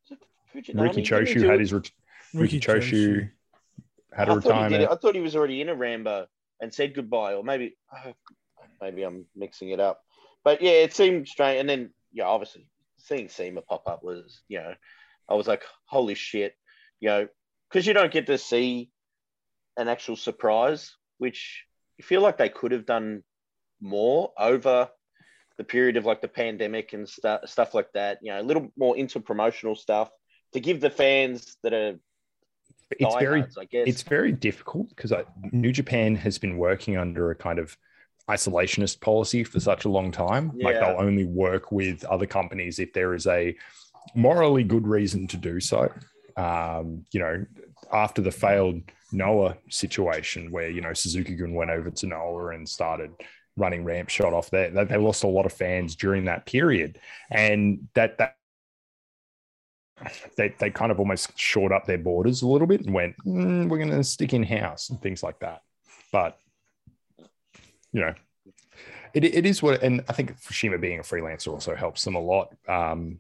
Was it Riki Didn't Choshu had his ret- Riki Choshu had a I thought, retirement. it. I thought he was already in a Rambo and said goodbye, or maybe uh, maybe I'm mixing it up. But yeah, it seemed strange. And then yeah, obviously seeing CIMA pop up was you know, I was like, holy shit, you know, because you don't get to see an actual surprise, which you feel like they could have done more over the period of like the pandemic and stuff stuff like that. You know, a little more into promotional stuff to give the fans that are It's very I guess. it's very difficult because New Japan has been working under a kind of isolationist policy for such a long time. Like they'll only work with other companies if there is a morally good reason to do so. Um, you know, after the failed Noah situation where, you know, Suzuki Gun went over to Noah and started running ramp shot off there, they, they lost a lot of fans during that period. And that, that, they, they kind of almost shored up their borders a little bit and went, "Mm, we're going to stick in house and things like that. But, you know, it, it is what, and I think Fushima being a freelancer also helps them a lot. Um,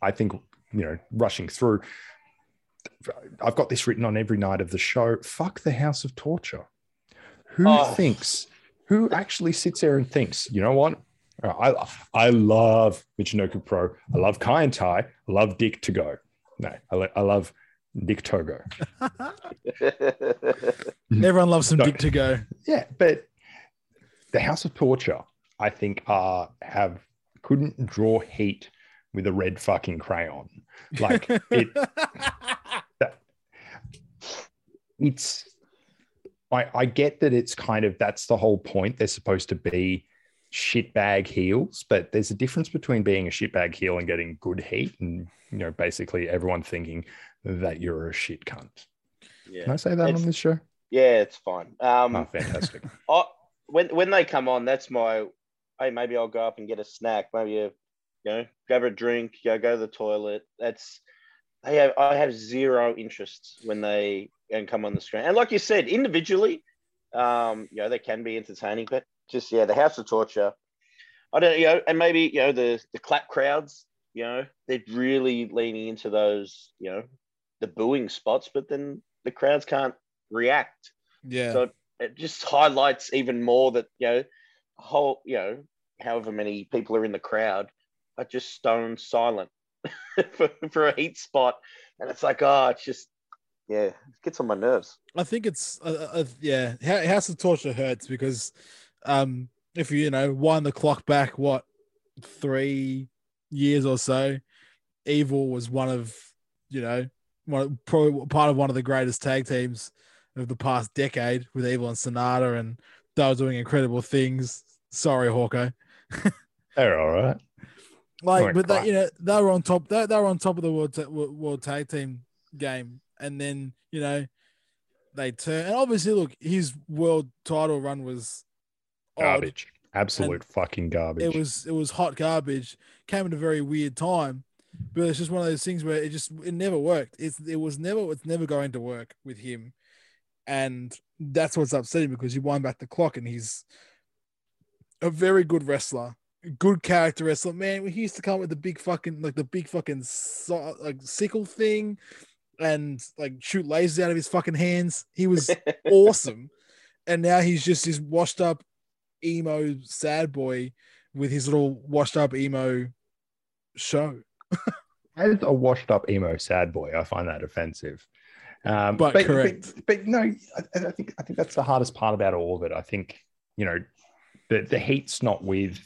I think, you know, rushing through, I've got this written on every night of the show. Fuck the House of Torture. Who Oh. thinks, who actually sits there and thinks, you know what? I, I love Michinoku Pro. I love Kaientai. I love Dick Togo. No, I, I love Dick Togo. *laughs* Everyone loves some No. Dick Togo. Yeah, but the House of Torture, I think, uh, have couldn't draw heat with a red fucking crayon. Like it, *laughs* that, it's. I, I get that it's kind of that's the whole point. They're supposed to be shitbag heels, but there's a difference between being a shitbag heel and getting good heat, and you know, basically everyone thinking that you're a shit cunt. Can I say that It's- on this show? yeah, it's fine. Um, Oh, fantastic. *laughs* I, when when they come on, that's my. Hey, maybe I'll go up and get a snack. Maybe a, you know, grab a drink. You know, go to the toilet. That's. I have I have zero interest when they and come on the screen. And like you said, individually, Um, you know, they can be entertaining, but just yeah, the House of Torture. I don't, you know, and maybe you know the the clap crowds. You know, they're really leaning into those, you know, the booing spots, but then the crowds can't react. Yeah. So it just highlights even more that you know, whole you know, however many people are in the crowd are just stone silent *laughs* for, for a heat spot, and it's like, oh, it's just yeah, it gets on my nerves. I think it's uh, uh, yeah, Ho- House of Torture hurts because um if you you know wind the clock back what three years or so, Evil was one of you know one probably part of one of the greatest tag teams of the past decade with Evil and Sanada, and they were doing incredible things. Sorry, Hawkeye. *laughs* They're all right. Like, but that you know they were on top. They, they were on top of the world ta- world tag team game, and then you know they turn. And obviously, look, his world title run was odd. Garbage. Absolute fucking garbage. It was it was hot garbage. Came at a very weird time, but it's just one of those things where it just it never worked. It's it was never it's never going to work with him, and that's what's upsetting because you wind back the clock and he's a very good wrestler, good character wrestler. Man, he used to come with the big fucking like the big fucking so, like sickle thing, and like shoot lasers out of his fucking hands. He was *laughs* awesome, and now he's just this washed up emo sad boy with his little washed up emo show. *laughs* As a washed up emo sad boy, I find that offensive. Um, But correct. But, but no, I, I think I think that's the hardest part about all of it. I think you know the the heat's not with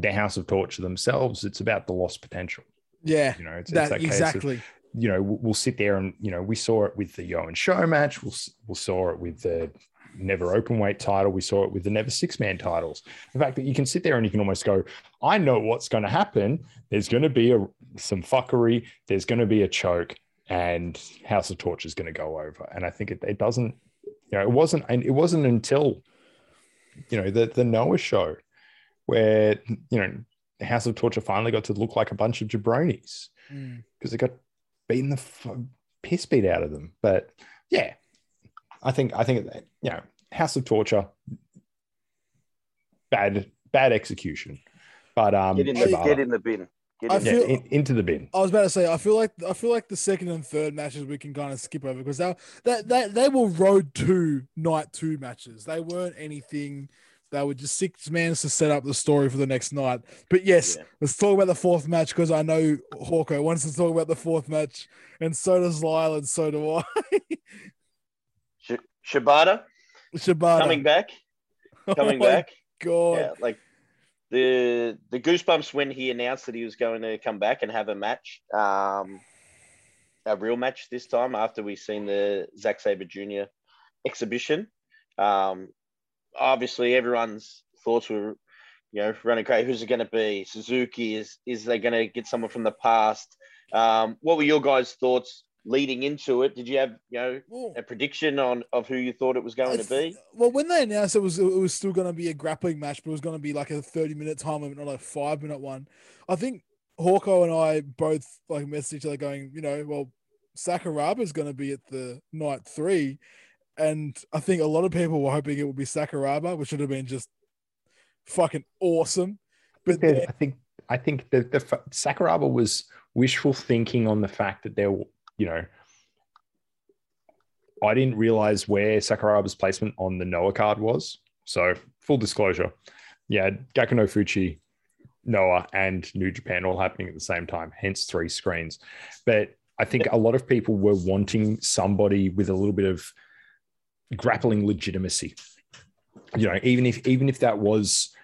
the House of Torture themselves. It's about the lost potential. Yeah, You know, it's, that, it's that case of, exactly. you know we'll, sit there and you know we saw it with the Yoh and Sho match. We'll we saw it with the Never Open Weight title. We saw it with the Never Six Man titles. The fact that you can sit there and you can almost go, I know what's going to happen. There's going to be a some fuckery. There's going to be a choke, and House of Torture is going to go over. And I think it, it doesn't. You know, it wasn't. And it wasn't until you know the the Noah show where you know House of Torture finally got to look like a bunch of jabronis Mm. because they got beaten the f- piss beat out of them. But yeah, I think I think that, you know House of Torture, bad bad execution, but um, Get in the get in the bin. Get I in yeah, in- into the bin. I was about to say, I feel like I feel like the second and third matches we can kind of skip over because they they they, they were road two night two matches. They weren't anything. They were just six mans to set up the story for the next night. But yes, Yeah. let's talk about the fourth match because I know Hawko wants to talk about the fourth match, and so does Lyle, and so do I. Sh- Shibata Shibata coming back, *laughs* Oh coming my back. God. Yeah, like the the goosebumps when he announced that he was going to come back and have a match, um, a real match this time after we've seen the Zack Sabre Jr. exhibition. Um, obviously, everyone's thoughts were, you know, running crazy. Who's it going to be? Suzuki? Is is they going to get someone from the past? Um, what were your guys' thoughts leading into it? Did you have you know a prediction on of who you thought it was going to be? Well, when they announced it was it was still going to be a grappling match, but it was going to be like a thirty minute time limit, not a five minute one. I think Hawko and I both like messaged each other going, you know, well, Sakuraba is going to be at the night three, and I think a lot of people were hoping it would be Sakuraba, which would have been just fucking awesome. But Yeah, then, I think I think the the Sakuraba was wishful thinking on the fact that there, you know, I didn't realize where Sakuraba's placement on the Noah card was. So full disclosure, yeah, Gakuno Fuchi, Noah, and New Japan all happening at the same time. Hence three screens. But I think a lot of people were wanting somebody with a little bit of grappling legitimacy. You know, even if even if that was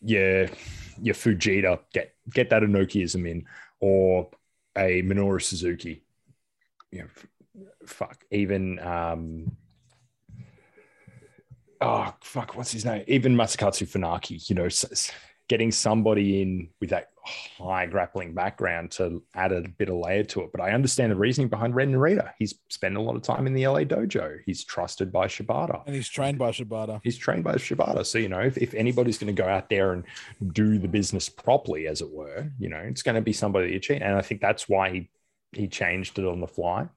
your your Fujita, get get that Inokiism in, or a Minoru Suzuki. You know, fuck. Even um, oh fuck, what's his name? Even Masakatsu Funaki. You know, getting somebody in with that high grappling background to add a bit of layer to it. But I understand the reasoning behind Ren Narita. He's spent a lot of time in the LA dojo. He's trusted by Shibata and he's trained by Shibata. he's trained by Shibata. So, you know, if, if anybody's going to go out there and do the business properly, as it were, you know, it's going to be somebody you cheat. And I think that's why he, he changed it on the fly.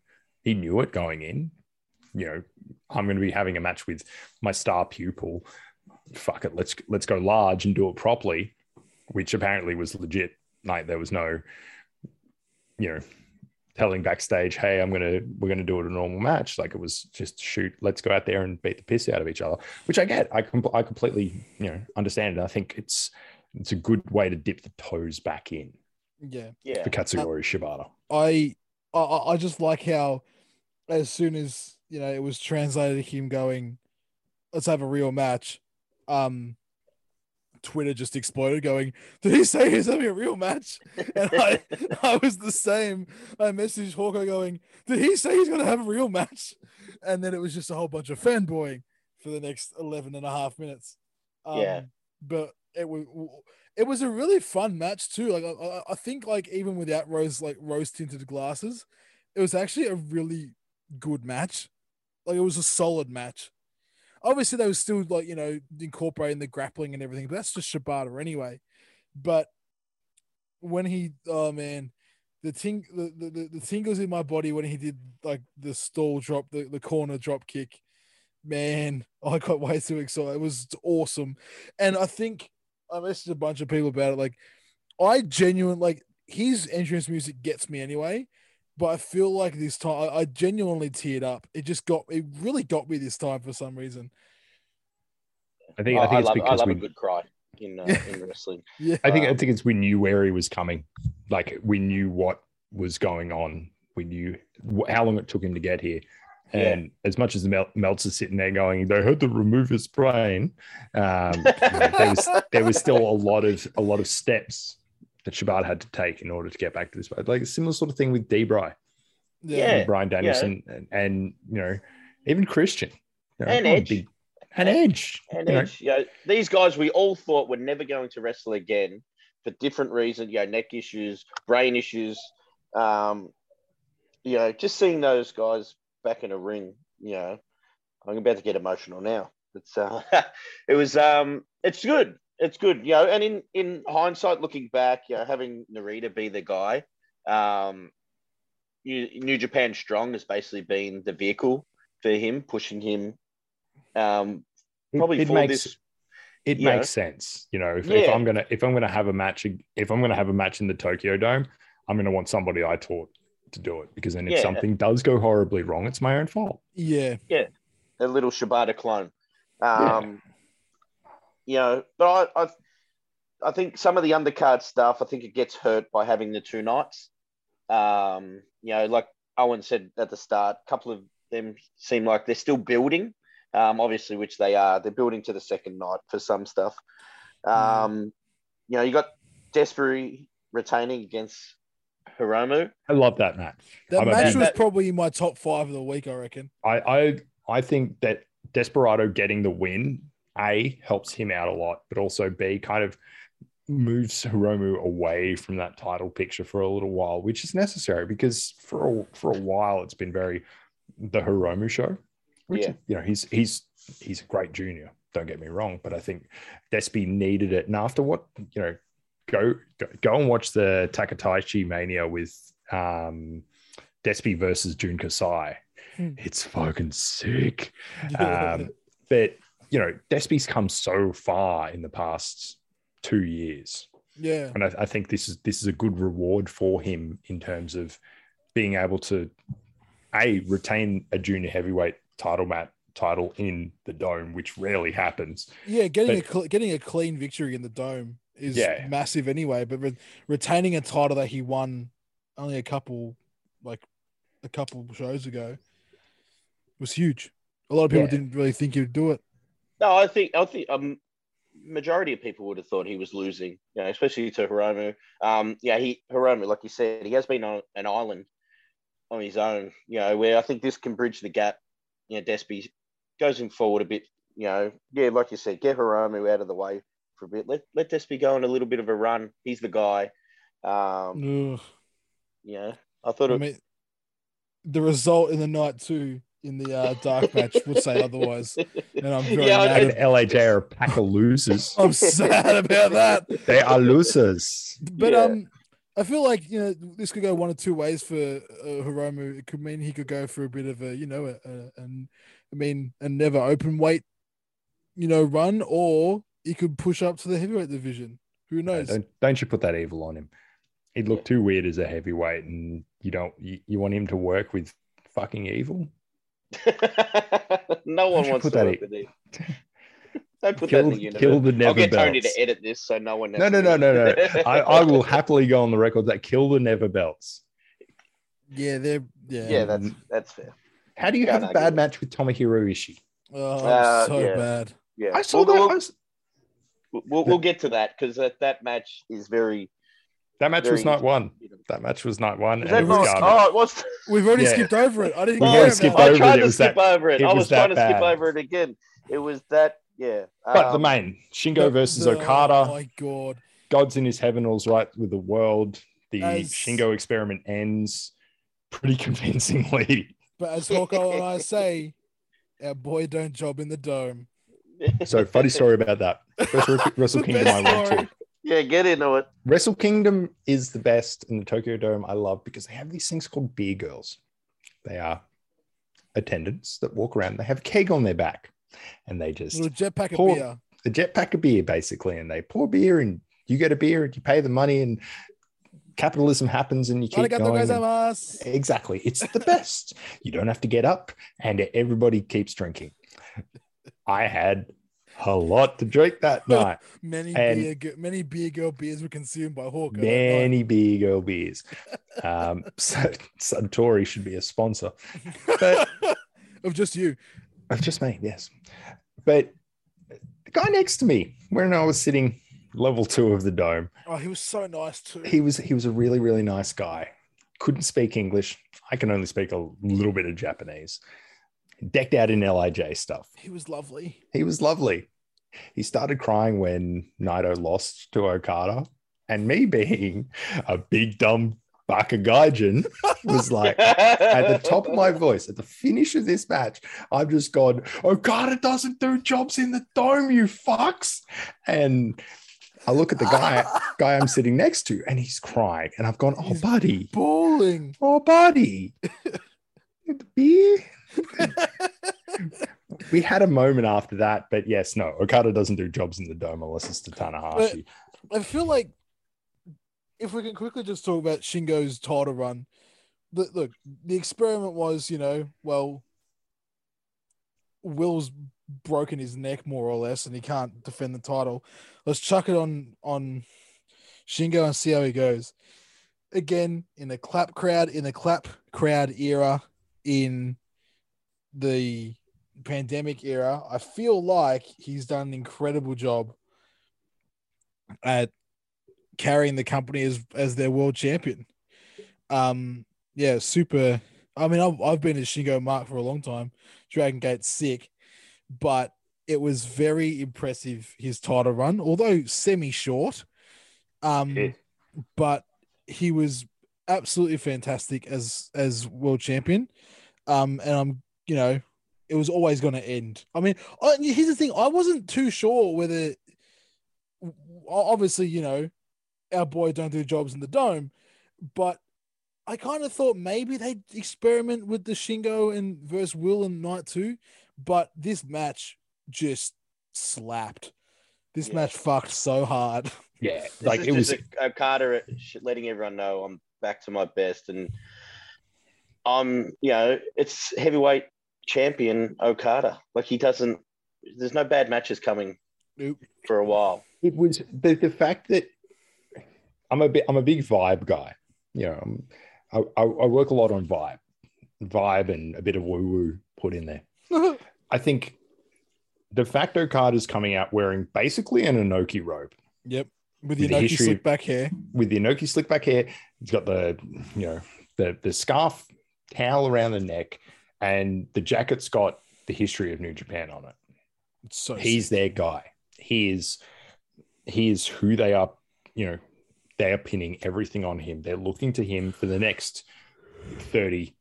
He knew it going in. You know, I'm going to be having a match with my star pupil. Fuck it, let's let's go large and do it properly, which apparently was legit. Like there was no, you know, telling backstage, "Hey, I'm gonna we're gonna do it a normal match." Like it was just shoot, let's go out there and beat the piss out of each other, which I get. I com- I completely you know understand it. I think it's it's a good way to dip the toes back in Yeah. Yeah. for Katsuyori Shibata. I, I I just like how as soon as you know it was translated to him going, let's have a real match. Um, Twitter just exploded, going, "Did he say he's having a real match?" And I, *laughs* I was the same. I messaged Hawkeye going, "Did he say he's gonna have a real match?" And then it was just a whole bunch of fanboying for the next 11 and a half minutes. Um, Yeah. but it was it was a really fun match too. Like I- I, I think like even without rose like rose tinted glasses, it was actually a really good match. Like it was a solid match. Obviously, they were still like you know incorporating the grappling and everything, but that's just Shibata anyway. But when he, oh man, the ting the, the, the, tingles in my body when he did like the stall drop, the, the corner drop kick, man, *laughs* I got way too excited. It was awesome, and I think I messaged a bunch of people about it. Like, I genuinely like his entrance music gets me anyway, but I feel like this time I, I genuinely teared up. It just got it really got me this time for some reason. I think I, I think I it's love, I because love we a good cry in uh, *laughs* in wrestling. Yeah, I think I think it's we knew where he was coming. Like we knew what was going on. We knew wh- how long it took him to get here. Yeah. And as much as the Mel- are sitting there going, they had to remove his brain. Um, you know, there was *laughs* there was still a lot of a lot of steps that Shibata had to take in order to get back to this. But like a similar sort of thing with D. Bry, Yeah. Bryan Danielson, and, and you know even Christian you know, And Edge. big- and Edge. And you know, Edge, you know, these guys we all thought were never going to wrestle again for different reasons. You know, neck issues, brain issues. Um, you know, just seeing those guys back in a ring. You know, I'm about to get emotional now. It's uh, *laughs* it was um, it's good. It's good. You know, and in in hindsight, looking back, you know, having Narita be the guy, um, New, New Japan Strong has basically been the vehicle for him, pushing him. Um, probably it for makes- this it Yeah. makes sense. You know, if, if I'm gonna if I'm gonna have a match if I'm gonna have a match in the Tokyo Dome, I'm gonna want somebody I taught to do it because then if Yeah. something does go horribly wrong, it's my own fault. yeah, yeah, a little Shibata clone. Um, You know, but I, I, I think some of the undercard stuff, I think it gets hurt by having the two nights. Um, you know, like Owen said at the start, a couple of them seem like they're still building. Um, obviously, which they are. They're building to the second night for some stuff. Um, you know, you got Despery retaining against Hiromu. I love that match. that I'm match was that- probably in my top five of the week. I reckon. I I I think that Desperado getting the win a helps him out a lot, but also b kind of moves Hiromu away from that title picture for a little while, which is necessary because for a, for a while it's been very the Hiromu show. Which, Yeah. you know he's he's he's a great junior. Don't get me wrong, but I think Despy needed it, and after what you know, go go, go and watch the Takataichi Mania with um, Despy versus Jun Kasai. Hmm. It's fucking sick. *laughs* Um, but you know, Despy's come so far in the past two years, yeah, and I, I think this is this is a good reward for him in terms of being able to a retain a junior heavyweight title mat title in the dome, which rarely happens. yeah. Getting a cl- getting a clean victory in the dome is Yeah. massive anyway. But re- retaining a title that he won only a couple, like a couple shows ago, was huge. A lot of people Yeah. didn't really think he'd do it. No, I think I think um majority of people would have thought he was losing, you know, especially to Hiromu. Um, yeah, he Hiromu, like you said, he has been on an island on his own, you know, where I think this can bridge the gap. You know, Despy goes him forward a bit, you know. Yeah, like you said, get Hiromu out of the way for a bit. Let let Despy go on a little bit of a run. He's the guy. Um, Ugh. know, I thought I it, mean, the result in the night two in the uh, dark match would say otherwise, and I'm very Yeah, I mad. And at- LAJ are a pack of losers. *laughs* I'm sad about that. they are losers. But Yeah. um, I feel like you know this could go one of two ways for uh, Hiromu. It could mean he could go for a bit of a you know a, a, I mean a never open weight you know run, or he could push up to the heavyweight division. Who No, knows? don't don't you put that evil on him. He'd look too weird as a heavyweight, and you don't you, you want him to work with fucking evil. *laughs* no one wants put to that work in? with it. *laughs* Don't put Kill, that in the universe. kill the never I'll get belts. Tony to edit this so no one. No, no, no, no, no. *laughs* I, I will happily go on the record that kill the never belts. yeah, they're yeah. Yeah, that's that's fair. How do you Can't have a bad with match with Tomohiro Ishii? oh, Uh, so yeah. bad. Yeah, I saw we'll, that. We'll, I was- we'll, we'll get to that because that, that match is very. That match was very- night one. That match was night one. Was and it was not? garbage. Oh, it was. We've already Yeah. skipped over it. I didn't We've care already about skipped it. I over tried it. It to was skip that- over it. it I was was trying to that skip over it again. It was that. Yeah. But the um, main Shingo The- versus the- Okada. Oh my god. God's in his heaven, all's right with the world. The As- Shingo experiment ends pretty *laughs* convincingly. But as Hawkeye and I say, our boy don't job in the dome. So, funny story about that. Wrestle, *laughs* Wrestle The Kingdom, best I went to. Yeah, get into it. Wrestle Kingdom is the best in the Tokyo Dome. I love because they have these things called beer girls. They are attendants that walk around. They have a keg on their back, and they just Little jetpack of beer. a jetpack of beer basically, and they pour beer, and you get a beer, and you pay the money, and capitalism happens, and you keep Arigato going. and- gozaimasu. Exactly. It's the best. you don't have to get up and everybody keeps drinking. I had a lot to drink that *laughs* night. Many And- beer, gi- many beer girl beers were consumed by night. Many beer girl beers. *laughs* Um, so Suntory should be a sponsor. But *laughs* of just you. I've just me, yes. But the guy next to me, when I was sitting level two of the dome, Oh, he was so nice too. he was he was a really, really nice guy. Couldn't speak English. I can only speak a little bit of Japanese. Decked out in LIJ stuff. He was lovely. He was lovely. He started crying when Naito lost to Okada. And me being a big dumb baka gaijin was like at the top of my *laughs* voice at the finish of this match, I've just gone, Okada doesn't do jobs in the dome, you fucks. And I look at the guy, guy I'm sitting next to, and he's crying. And I've gone, Oh, He's- buddy, Bowling. oh, buddy. The *laughs* beer? *laughs* we had a moment after that, but yes, no, Okada doesn't do jobs in the dome unless it's to Tanahashi. I feel like if we can quickly just talk about Shingo's title run, look, the experiment was, you know, well, Will's broken his neck more or less, and he can't defend the title. Let's chuck it on on Shingo and see how he goes. Again, in the clap crowd, in the clap crowd era, in the pandemic era, I feel like he's done an incredible job at carrying the company as as their world champion. Um, yeah, super. I mean, I've, I've been a Shingo Mark for a long time. Dragon Gate's sick, but it was very impressive his title run, although semi short. Um, Yeah. but he was absolutely fantastic as as world champion. Um, and I'm, you know, it was always going to end. I mean, I, here's the thing: I wasn't too sure whether obviously, you know, our boy don't do jobs in the dome, but I kind of thought maybe they'd experiment with the Shingo and versus Will and Night two, but this match just slapped. This Yeah. match fucked so hard. *laughs* Yeah, This like is it was. a, Okada letting everyone know I'm back to my best, and I'm, you know, it's heavyweight champion Okada. Like he doesn't. There's no bad matches coming Nope. for a while. it was the, the fact that I'm a bit I'm a big vibe guy. You know, I'm, I, I I work a lot on vibe, vibe, and a bit of woo woo put in there. *laughs* I think the fact Okada's coming out wearing basically an Inoki robe yep. With With the the Inoki history- slick back hair. with the Inoki slick back hair. He's got the you know the the scarf towel around the neck, and the jacket's got the history of New Japan on it. It's so he's sick. their guy. He is he is who they are, you know, they are pinning everything on him. They're looking to him for the next 30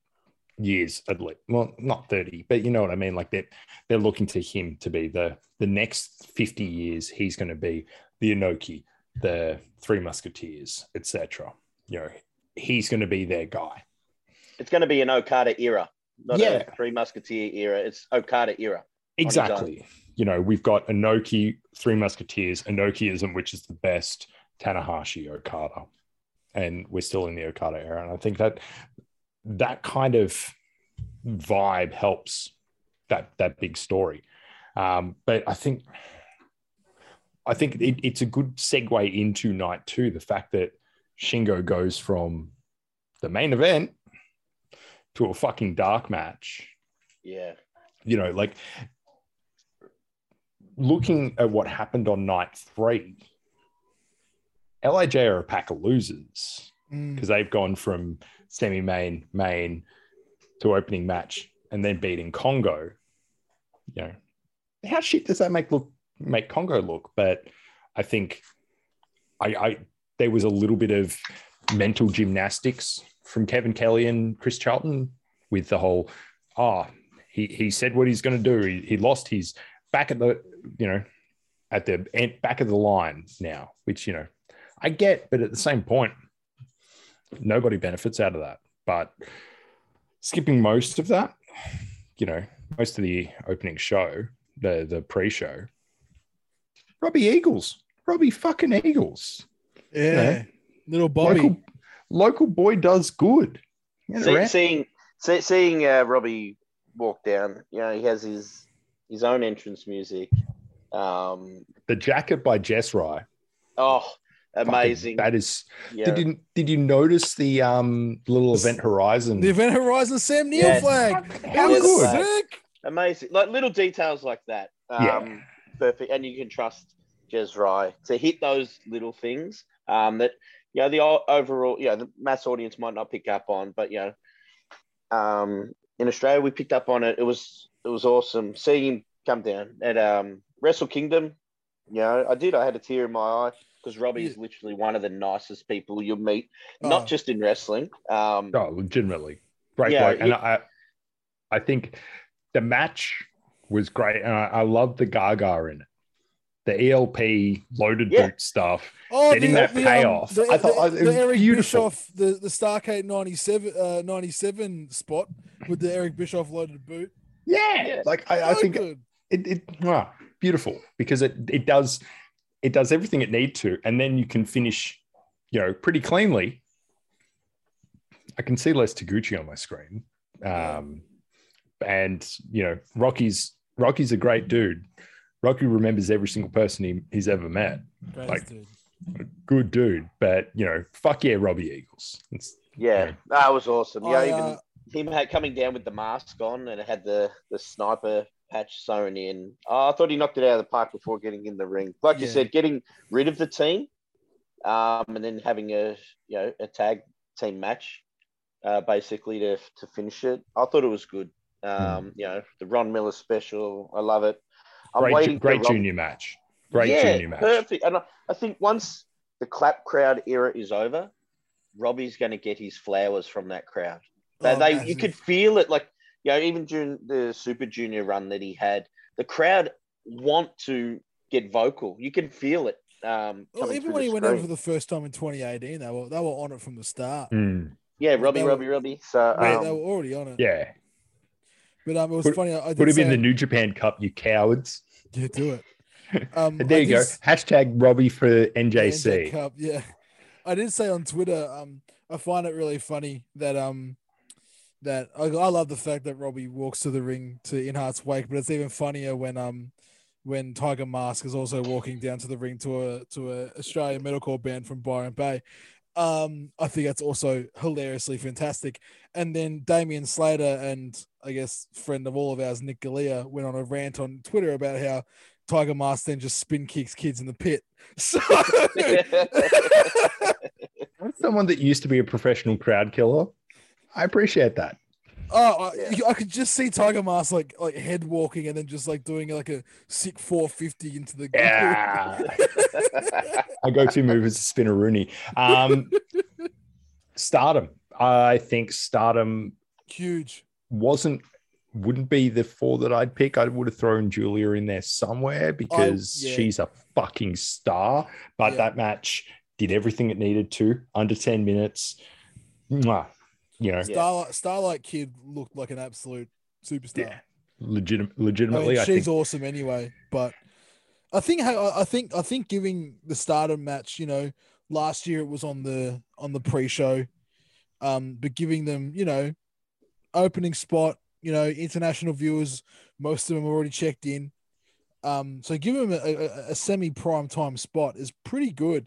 years at least. Well, not 30, but you know what I mean? Like they're they're looking to him to be the the next 50 years, he's going to be the Inoki, the Three Musketeers, etc. you know, he's going to be their guy. It's going to be an Okada era, not Yeah. a Three Musketeer era. It's Okada era. Exactly. You know, we've got Inoki, Three Musketeers, Inokiism, which is the best, Tanahashi, Okada. And we're still in the Okada era. And I think that that kind of vibe helps that that big story. Um, but I think I think it, it's a good segue into night two. The fact that Shingo goes from the main event to a fucking dark match Yeah. you know, like looking at what happened on night three, LIJ are a pack of losers Mm. because they've gone from semi main, main to opening match and then beating Kongoh. You know, how shit does that make look make Kongoh look? But I think I, I there was a little bit of mental gymnastics from Kevin Kelly and Chris Charlton with the whole, ah, he he said what he's going to do. He, he lost. He's back at the you know at the end, back of the line now, which you know I get, but at the same point, nobody benefits out of that. But skipping most of that, you know, most of the opening show, the the pre-show, Robbie Eagles, Robbie fucking Eagles, Yeah. Little Bobby. local local boy does good. See, seeing see, seeing uh, Robbie walk down, you know, he has his his own entrance music. Um, the jacket by Jess Rye. oh, fucking- amazing! That is. yeah. Did you did you notice the um little event horizon? The Event Horizon Sam Neill Yes. flag. How That was good? sick. amazing, like little details like that. Um, Yeah. perfect, and you can trust Jez Rye to hit those little things um, that you know the overall, you know, the mass audience might not pick up on, but you know, um, in Australia we picked up on it. It was it was awesome seeing him come down at um, Wrestle Kingdom. You know, I did. I had a tear in my eye because Robbie is literally one of the nicest people you'll meet, Oh. not just in wrestling. Um, Oh, legitimately great Yeah, bloke. And I, I think the match was great, and I, I love the Gaga in it. The ELP loaded Yeah. boot stuff. Oh, Getting that payoff. The, I thought the, it was Eric beautiful. Bischoff, the, the Starcade 97, uh, 97 spot with the Eric Bischoff loaded boot. Yeah, Yeah. like I, I think good. it, it ah, beautiful because it it does it does everything it need to, and then you can finish, you know, pretty cleanly. I can see Les Taguchi on my screen, um, and you know, Rocky's Rocky's a great dude. Rocky remembers every single person he, he's ever met. Greatest like- dude. Good dude, but you know, fuck yeah, Robbie Eagles. It's, yeah, that was awesome. Yeah, I, even uh, him had coming down with the mask on and it had the the sniper patch sewn in. Oh, I thought he knocked it out of the park before getting in the ring. Like you said, getting rid of the team, um, and then having a you know a tag team match, uh, basically to to finish it. I thought it was good. Um, you know, the Ron Miller special. I love it. I'm great, waiting great Rob- junior match. Great yeah, junior match. Perfect. And I, I think once the clap crowd era is over, Robbie's going to get his flowers from that crowd. They, Oh, they you could feel it, like you know, even during the Super Junior run that he had, the crowd want to get vocal. You can feel it. Um, Well, even when the he went over for the first time in 2018, they were they were on it from the start. Mm, yeah, Robbie, were- Robbie, Robbie. So Mate, um, they were already on it. yeah, But um, it was Put- funny. I, put him in the New Japan Cup, you cowards. Yeah, do it. *laughs* Um, there I you go. Hashtag Robbie for NJC. NJ Cup, yeah. I did say on Twitter, um, I find it really funny that um that I, I love the fact that Robbie walks to the ring to In Heart's Wake, but it's even funnier when um when Tiger Mask is also walking down to the ring to a to a Australian metalcore band from Byron Bay. Um, I think that's also hilariously fantastic. And then Damian Slater and I guess friend of all of ours, Nick Galea, went on a rant on Twitter about how Tiger Mask then just spin kicks kids in the pit. *laughs* So *laughs* someone that used to be a professional crowd killer. I appreciate that. Oh, I, Yeah. you- I could just see Tiger Mask like like head walking and then just like doing like a sick 450 into the Yeah. I go to move is a spinaroonie. Um, stardom. I think stardom huge. wasn't wouldn't be the four that I'd pick. I would have thrown Giulia in there somewhere because yeah. she's a fucking star. But Yeah. that match did everything it needed to under 10 minutes. Mwah. You know, Starlight, Starlight Kid looked like an absolute superstar. yeah, legit, I mean, legitimately, I, she's think. awesome anyway. But I think I think I think giving the Stardom match, you know, last year it was on the on the pre-show, um, but giving them, you know, opening spot, you know, international viewers, most of them already checked in. Um, so give them a, a, a semi prime time spot is pretty good.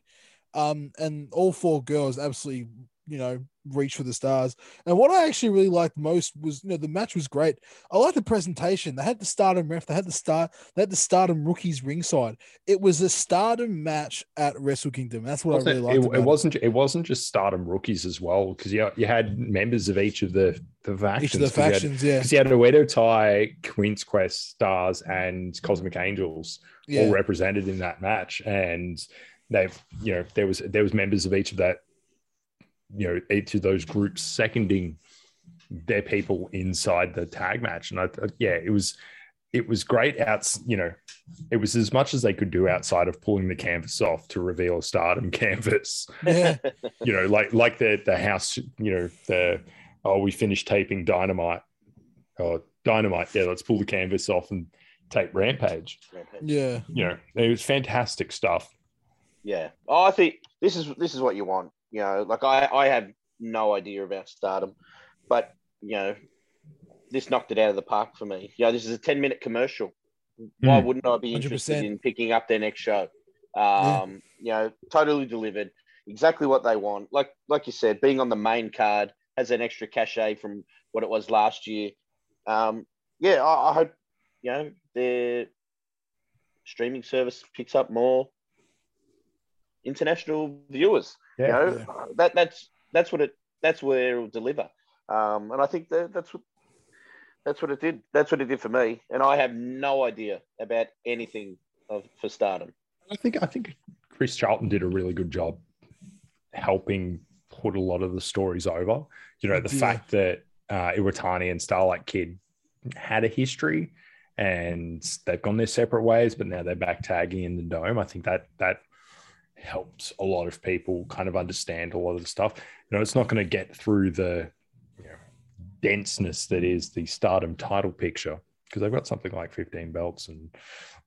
Um, and all four girls absolutely, you know, reach for the stars. And what I actually really liked most was, you know, the match was great. I like the presentation. They had the stardom ref, they had the start, they had the stardom rookies ringside. It was a stardom match at Wrestle Kingdom. That's what I really liked. it, about it, wasn't it wasn't just stardom rookies as well because you, you had members of each of the the factions Each of the you had- factions, yeah. because you had a Oedo Tai, Queen's Quest, Stars, and Cosmic Angels Yeah. all represented in that match, and they've you know there was there was members of each of that you know each of those groups seconding their people inside the tag match, and I, I- yeah, it was it was great. Out you know, it was as much as they could do outside of pulling the canvas off to reveal a Stardom *laughs* canvas *laughs* you know, like like the the house, you know, the oh, we finished taping Dynamite. Oh, Dynamite, yeah, let's pull the canvas off and tape Rampage. Yeah. You know, it was fantastic stuff. Yeah. Oh, I think this is this is what you want. You know, like I I have no idea about Stardom, but you know, this knocked it out of the park for me. You know, this is a ten minute commercial. Why Mm. wouldn't I be interested 100%. in picking up their next show? Um, you know, totally delivered exactly what they want. Like like you said, being on the main card has an extra cachet from what it was last year. Um, yeah, I, I hope you know their streaming service picks up more international viewers. Yeah. You know, Yeah. that that's that's what it that's where it'll deliver. Um, and I think that that's what that's what it did. That's what it did for me. And I have no idea about anything of for Stardom. I think I think Chris Charlton did a really good job helping put a lot of the stories over. You know, the Yeah. fact that uh, Iwatani and Starlight Kid had a history and they've gone their separate ways, but now they're back tagging in the dome. I think that that helps a lot of people kind of understand a lot of the stuff. You know, it's not going to get through the you know, denseness that is the Stardom title picture because they've got something like 15 belts and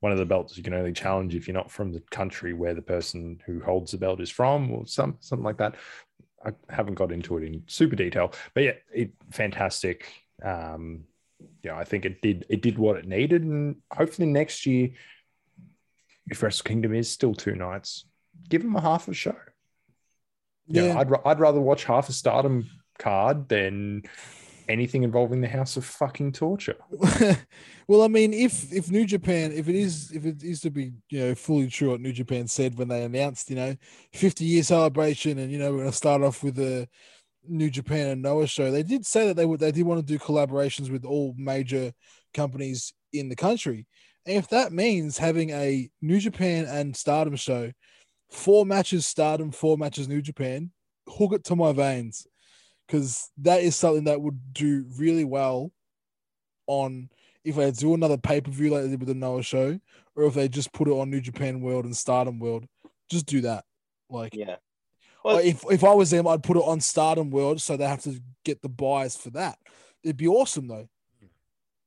one of the belts you can only challenge if you're not from the country where the person who holds the belt is from or some something like that. I haven't got into it in super detail, but yeah, it fantastic. Um, know, I think it did it did what it needed, and hopefully next year, if Wrestle Kingdom is still two nights, give them a half a show. You know, Yeah. I'd I'd rather watch half a Stardom card than anything involving the House of Fucking Torture. *laughs* well, I mean, if if New Japan, if it is, if it is to be, you know, fully true what New Japan said when they announced, you know, fifty year celebration, and you know, we're going to start off with a New Japan and Noah show. They did say that they would, they did want to do collaborations with all major companies in the country, and if that means having a New Japan and Stardom show, four matches Stardom, four matches New Japan, hook it to my veins. Because that is something that would do really well on if they do another pay per view like they did with the Noah show, or if they just put it on New Japan World and Stardom World, just do that. Like, Yeah. Well, if if I was them, I'd put it on Stardom World, so they have to get the buys for that. It'd be awesome though.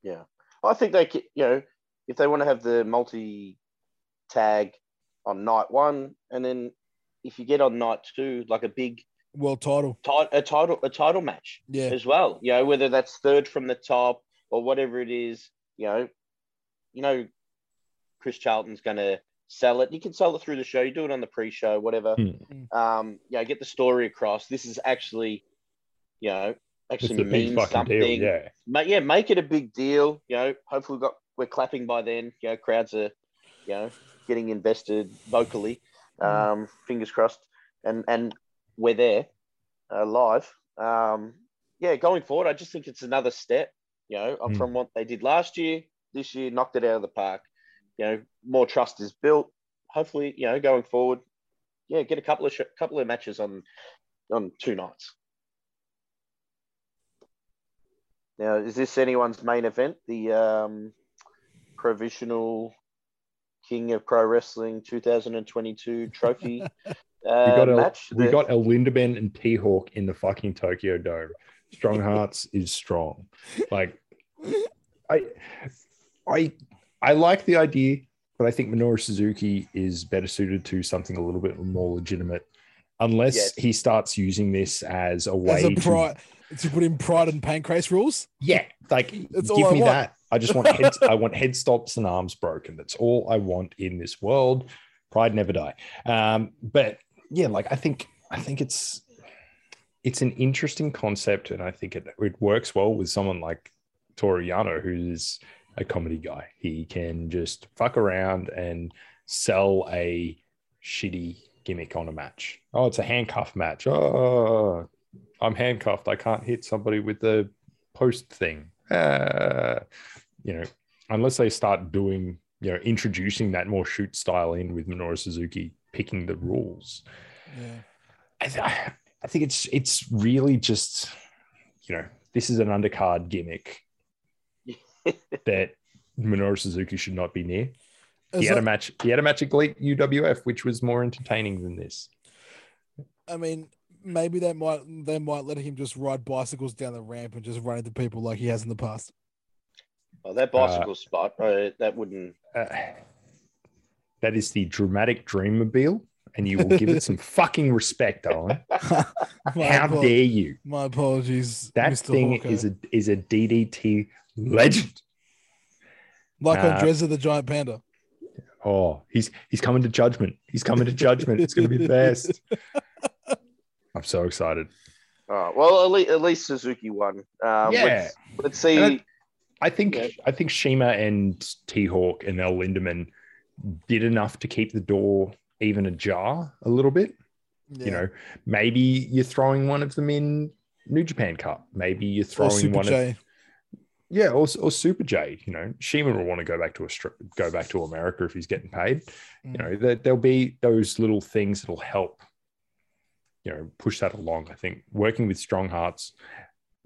Yeah. I think they could, you know, if they want to have the multi tag on night one, and then if you get on night two, like a big World title, ti- a title a title match yeah, as well. You know, whether that's third from the top or whatever it is, you know, you know, Chris Charlton's going to sell it. You can sell it through the show. You do it on the pre-show, whatever. Hmm. Um, you know, get the story across. This is actually, you know, It's actually a means fucking something. deal. Yeah. Ma- yeah, make it a big deal. You know, hopefully we've got we're clapping by then. You know, crowds are, you know, getting invested vocally. Um, fingers crossed, and and we're there, uh, live. Um, yeah, going forward, I just think it's another step. You know, Mm. from what they did last year. This year, knocked it out of the park. You know, more trust is built. Hopefully, you know, going forward, yeah, get a couple of sh- couple of matches on on two nights. Now, is this anyone's main event? The um, provisional King of Pro Wrestling 2022 *laughs* trophy uh, we got El, match. we got El Lindaman and T Hawk in the fucking Tokyo Dome. Strong Hearts is strong. Like I I I like the idea, but I think Minoru Suzuki is better suited to something a little bit more legitimate. Unless Yes. he starts using this as a As way a to to put in pride and Pancrase rules. yeah, like That's all give I me want. that. I just want *laughs* head, I want head stops and arms broken. That's all I want in this world. Pride never die. Um, but yeah, like I think I think it's it's an interesting concept, and I think it it works well with someone like Toru Yano, who's a comedy guy. He can just fuck around and sell a shitty gimmick on a match. Oh, it's a handcuff match. Oh, I'm handcuffed. I can't hit somebody with the post thing. Uh, you know, unless they start doing, you know, introducing that more shoot style in with Minoru Suzuki picking the rules. Yeah. I, th- I think it's it's really just, you know, this is an undercard gimmick *laughs* that Minoru Suzuki should not be near. As He had a match. He had a match at Lidet UWF, which was more entertaining than this. I mean, maybe they might they might let him just ride bicycles down the ramp and just run into people like he has in the past. oh, that bicycle spot. Uh, that wouldn't. Uh, that is the dramatic Dreammobile, and you will give it some *laughs* fucking respect, Owen. *laughs* My How apo- dare you? My apologies. That Mr. thing Hawko. is a is a DDT legend. like on uh, Dresser the Giant Panda. Oh, he's he's coming to judgment. He's coming to judgment. It's going to be the best. *laughs* I'm so excited. Oh, well, at least, at least Suzuki won. Um, Yeah. Let's, let's see. And I think Yeah. I think CIMA and T Hawk and El Lindaman did enough to keep the door even ajar a little bit. Yeah. You know, maybe you're throwing one of them in New Japan Cup. Maybe you're throwing Super one of J. yeah, or, or Super J. You know, CIMA will want to go back to Australia, go back to America if he's getting paid. You Mm. know, there, there'll be those little things that'll help. You know, push that along. I think working with Strong Hearts,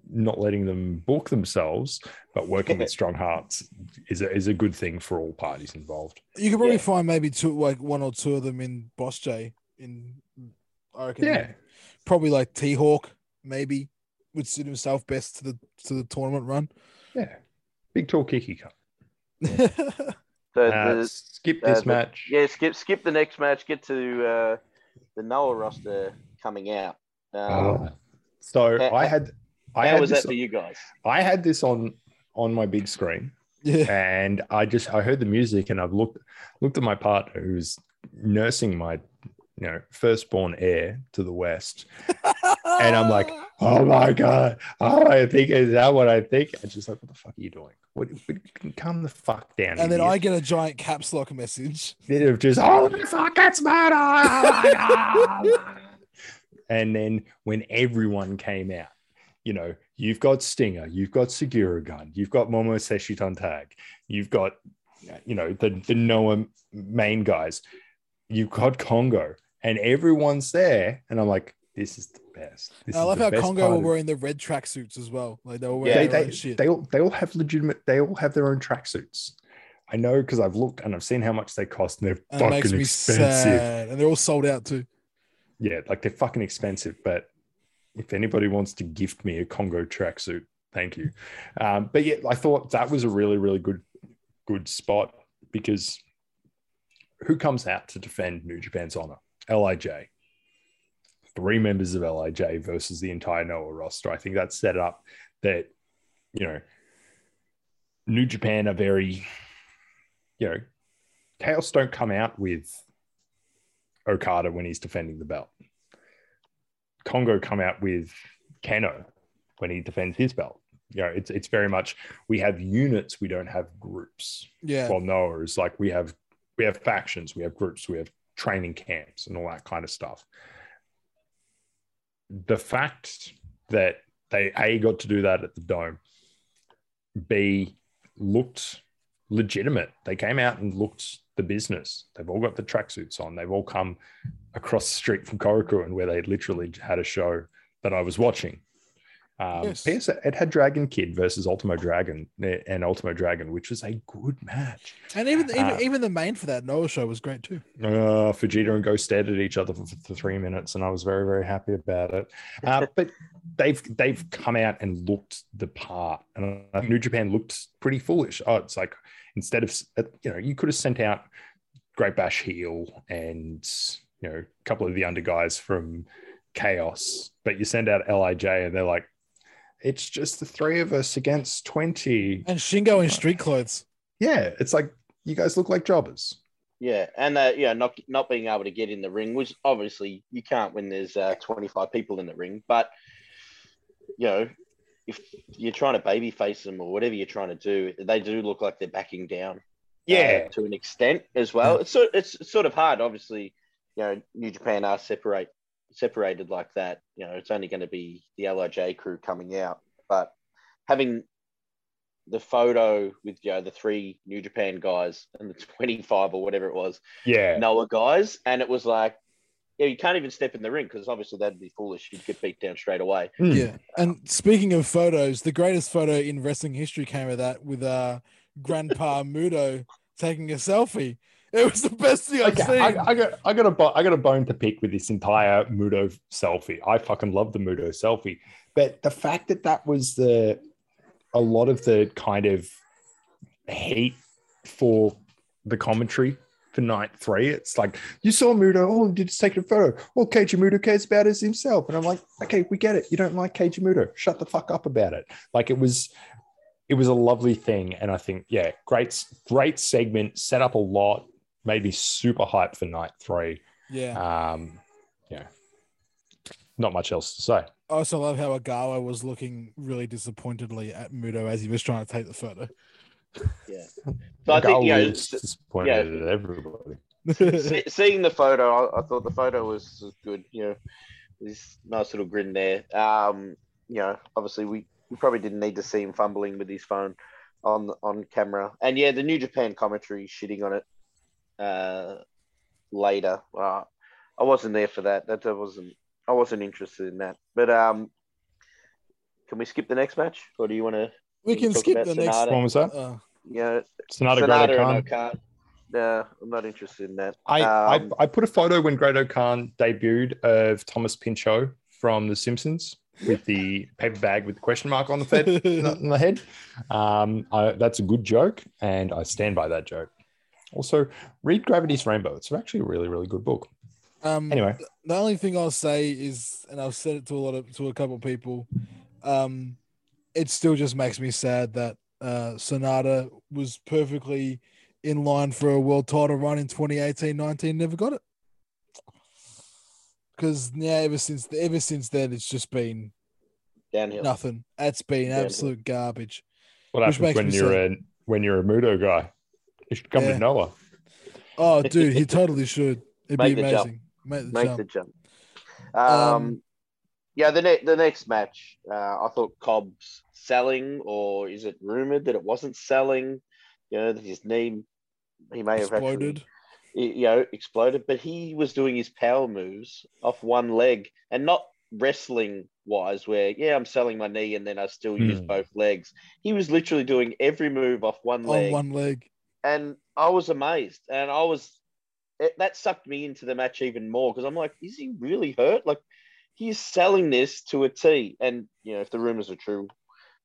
not letting them book themselves, but working with *laughs* Strong Hearts is a, is a good thing for all parties involved. You could probably Yeah. find maybe two, like one or two of them in Boss J. In I reckon, Yeah, probably like T Hawk maybe would suit himself best to the to the tournament run. Yeah. Big tall Kiki Cup. *laughs* the, Uh, the, skip uh, this the- match. yeah, skip skip the next match. Get to uh, the Noah roster coming out. Um, Uh, so uh, I had, I how had was this, that for you guys? I had this on on my big screen. yeah. and I just I heard the music and I've looked looked at my partner who's nursing my you know firstborn heir to the west, *laughs* and I'm like, oh my god, oh I think is that what I think? And she's like, what the fuck are you doing? What, what calm the fuck down. and then idiot." I get a giant caps lock message. Of just oh the fuck it's murder. Oh *laughs* and then when everyone came out, you know, you've got Stinger, you've got Sugiura Gun, you've got Momo Seshi Tag, you've got you know the the Noah main guys, you've got Kongoh, and everyone's there, and I'm like, this is the best. This I love how Kongoh were wearing the red tracksuits as well. Like they were Yeah. wearing they, they, shit. they all they all have legitimate they all have their own tracksuits. I know because I've looked and I've seen how much they cost and they're and fucking me expensive. sad. And they're all sold out too. Yeah, like they're fucking expensive. But if anybody wants to gift me a Kongoh tracksuit, thank you. Um, but yeah, I thought that was a really, really good, good spot because who comes out to defend New Japan's honor? Lij. Three members of Lij versus the entire Noah roster. I think that set up that, you know, New Japan are very, you know, Chaos don't come out with Okada when he's defending the belt. Kongoh come out with Kenoh when he defends his belt. You know, it's it's very much we have units, we don't have groups. Yeah. Well, Noah is like we have we have factions, we have groups, we have training camps and all that kind of stuff. The fact that they A got to do that at the dome, B looked legitimate. They came out and looked the business. They've all got the tracksuits on. They've all come across the street from Korakuen where they literally had a show that I was watching. Um, Yes. P.S. It had Dragon Kid versus Ultimo Dragon eh, and Ultimo Dragon, which was a good match. And even even, Uh, even the main for that Noah show was great too. Uh, Vegeta and Ghost stared at each other for, for three minutes, and I was very, very happy about it. Uh, *laughs* but they've they've come out and looked the part, and uh, New Japan looked pretty foolish. Oh, it's like instead of uh, you know you could have sent out Great Bash heel and you know a couple of the under guys from Chaos, but you send out Lij, and they're like, it's just the three of us against twenty. And Shingo in street clothes. Yeah, it's like you guys look like jobbers. Yeah, and uh, yeah, not not being able to get in the ring, which obviously you can't when there's uh, 25 people in the ring. But you know, if you're trying to baby face them or whatever you're trying to do, they do look like they're backing down. uh, to an extent as well. It's so it's sort of hard, obviously. You know, New Japan are separate separated like that. You know, it's only going to be the Lij crew coming out, but having the photo with you know the three New Japan guys and the 25 or whatever it was yeah. Noah guys, and it was like, yeah, you can't even step in the ring because obviously that'd be foolish. You'd get beat down straight away. Mm. Yeah. And speaking of photos, the greatest photo in wrestling history came of that with uh Grandpa *laughs* Mutoh taking a selfie. *laughs* It was the best thing I've seen. I, I got I got a bo- I got a bone to pick with this entire Mutoh selfie. I fucking love the Mutoh selfie, but the fact that that was the a lot of the kind of hate for the commentary for night three. It's like you saw Mutoh. Oh, you just taking a photo. All Keiji Mutoh cares about is himself, and I'm like, okay, we get it. You don't like Keiji Mutoh. Shut the fuck up about it. Like it was. It was a lovely thing, and I think, yeah, great, great segment. Set up a lot, made me super hyped for night three. yeah. Um, yeah, not much else to say. I also love how Ogawa was looking really disappointedly at Mutoh as he was trying to take the photo. *laughs* Yeah. So I think you know, was disappointed yeah. at everybody. *laughs* see, seeing the photo, I, I thought the photo was, was good. You know, this nice little grin there. Um, you know, obviously we, we probably didn't need to see him fumbling with his phone on on camera. And yeah, the New Japan commentary shitting on it uh, later. Uh, I wasn't there for that. That that wasn't. I wasn't interested in that. But um, can we skip the next match, or do you want to? we can skip about the next one. Was that? uh, You know, Sanada Sanada Great and Khan. Okan. No, I'm not interested in that. I, Um, I I put a photo when Great Khan debuted of Thomas Pynchon from The Simpsons with the paper bag with the question mark on the head. *laughs* on the head. Um, I, that's a good joke, and I stand by that joke. Also, read Gravity's Rainbow. It's actually a really, really good book. um, Anyway, the only thing I'll say is, and I've said it to a lot of to a couple of people, um, it still just makes me sad that uh, Sanada was perfectly in line for a world title run in 2018-19, never got it. Because yeah, ever since ever since then, it's just been downhill. nothing. It's been Yeah. absolute garbage. what Which happens makes when you're sad. a when you're a Mutoh guy? You should come Yeah. to Noah. Oh, dude, he totally should. It'd Make be the amazing. Make the Make jump. the jump. Um, Um, yeah, the next the next match, uh, I thought Cobb's selling, or is it rumored that it wasn't selling? You know, that his knee he may have Exploded. actually you know exploded, but he was doing his power moves off one leg and not wrestling wise, where yeah, I'm selling my knee and then I still use Hmm. both legs. He was literally doing every move off one on leg one leg. And I was amazed, and I was it, that sucked me into the match even more because I'm like, is he really hurt? Like he's selling this to a T, and you know if the rumors are true,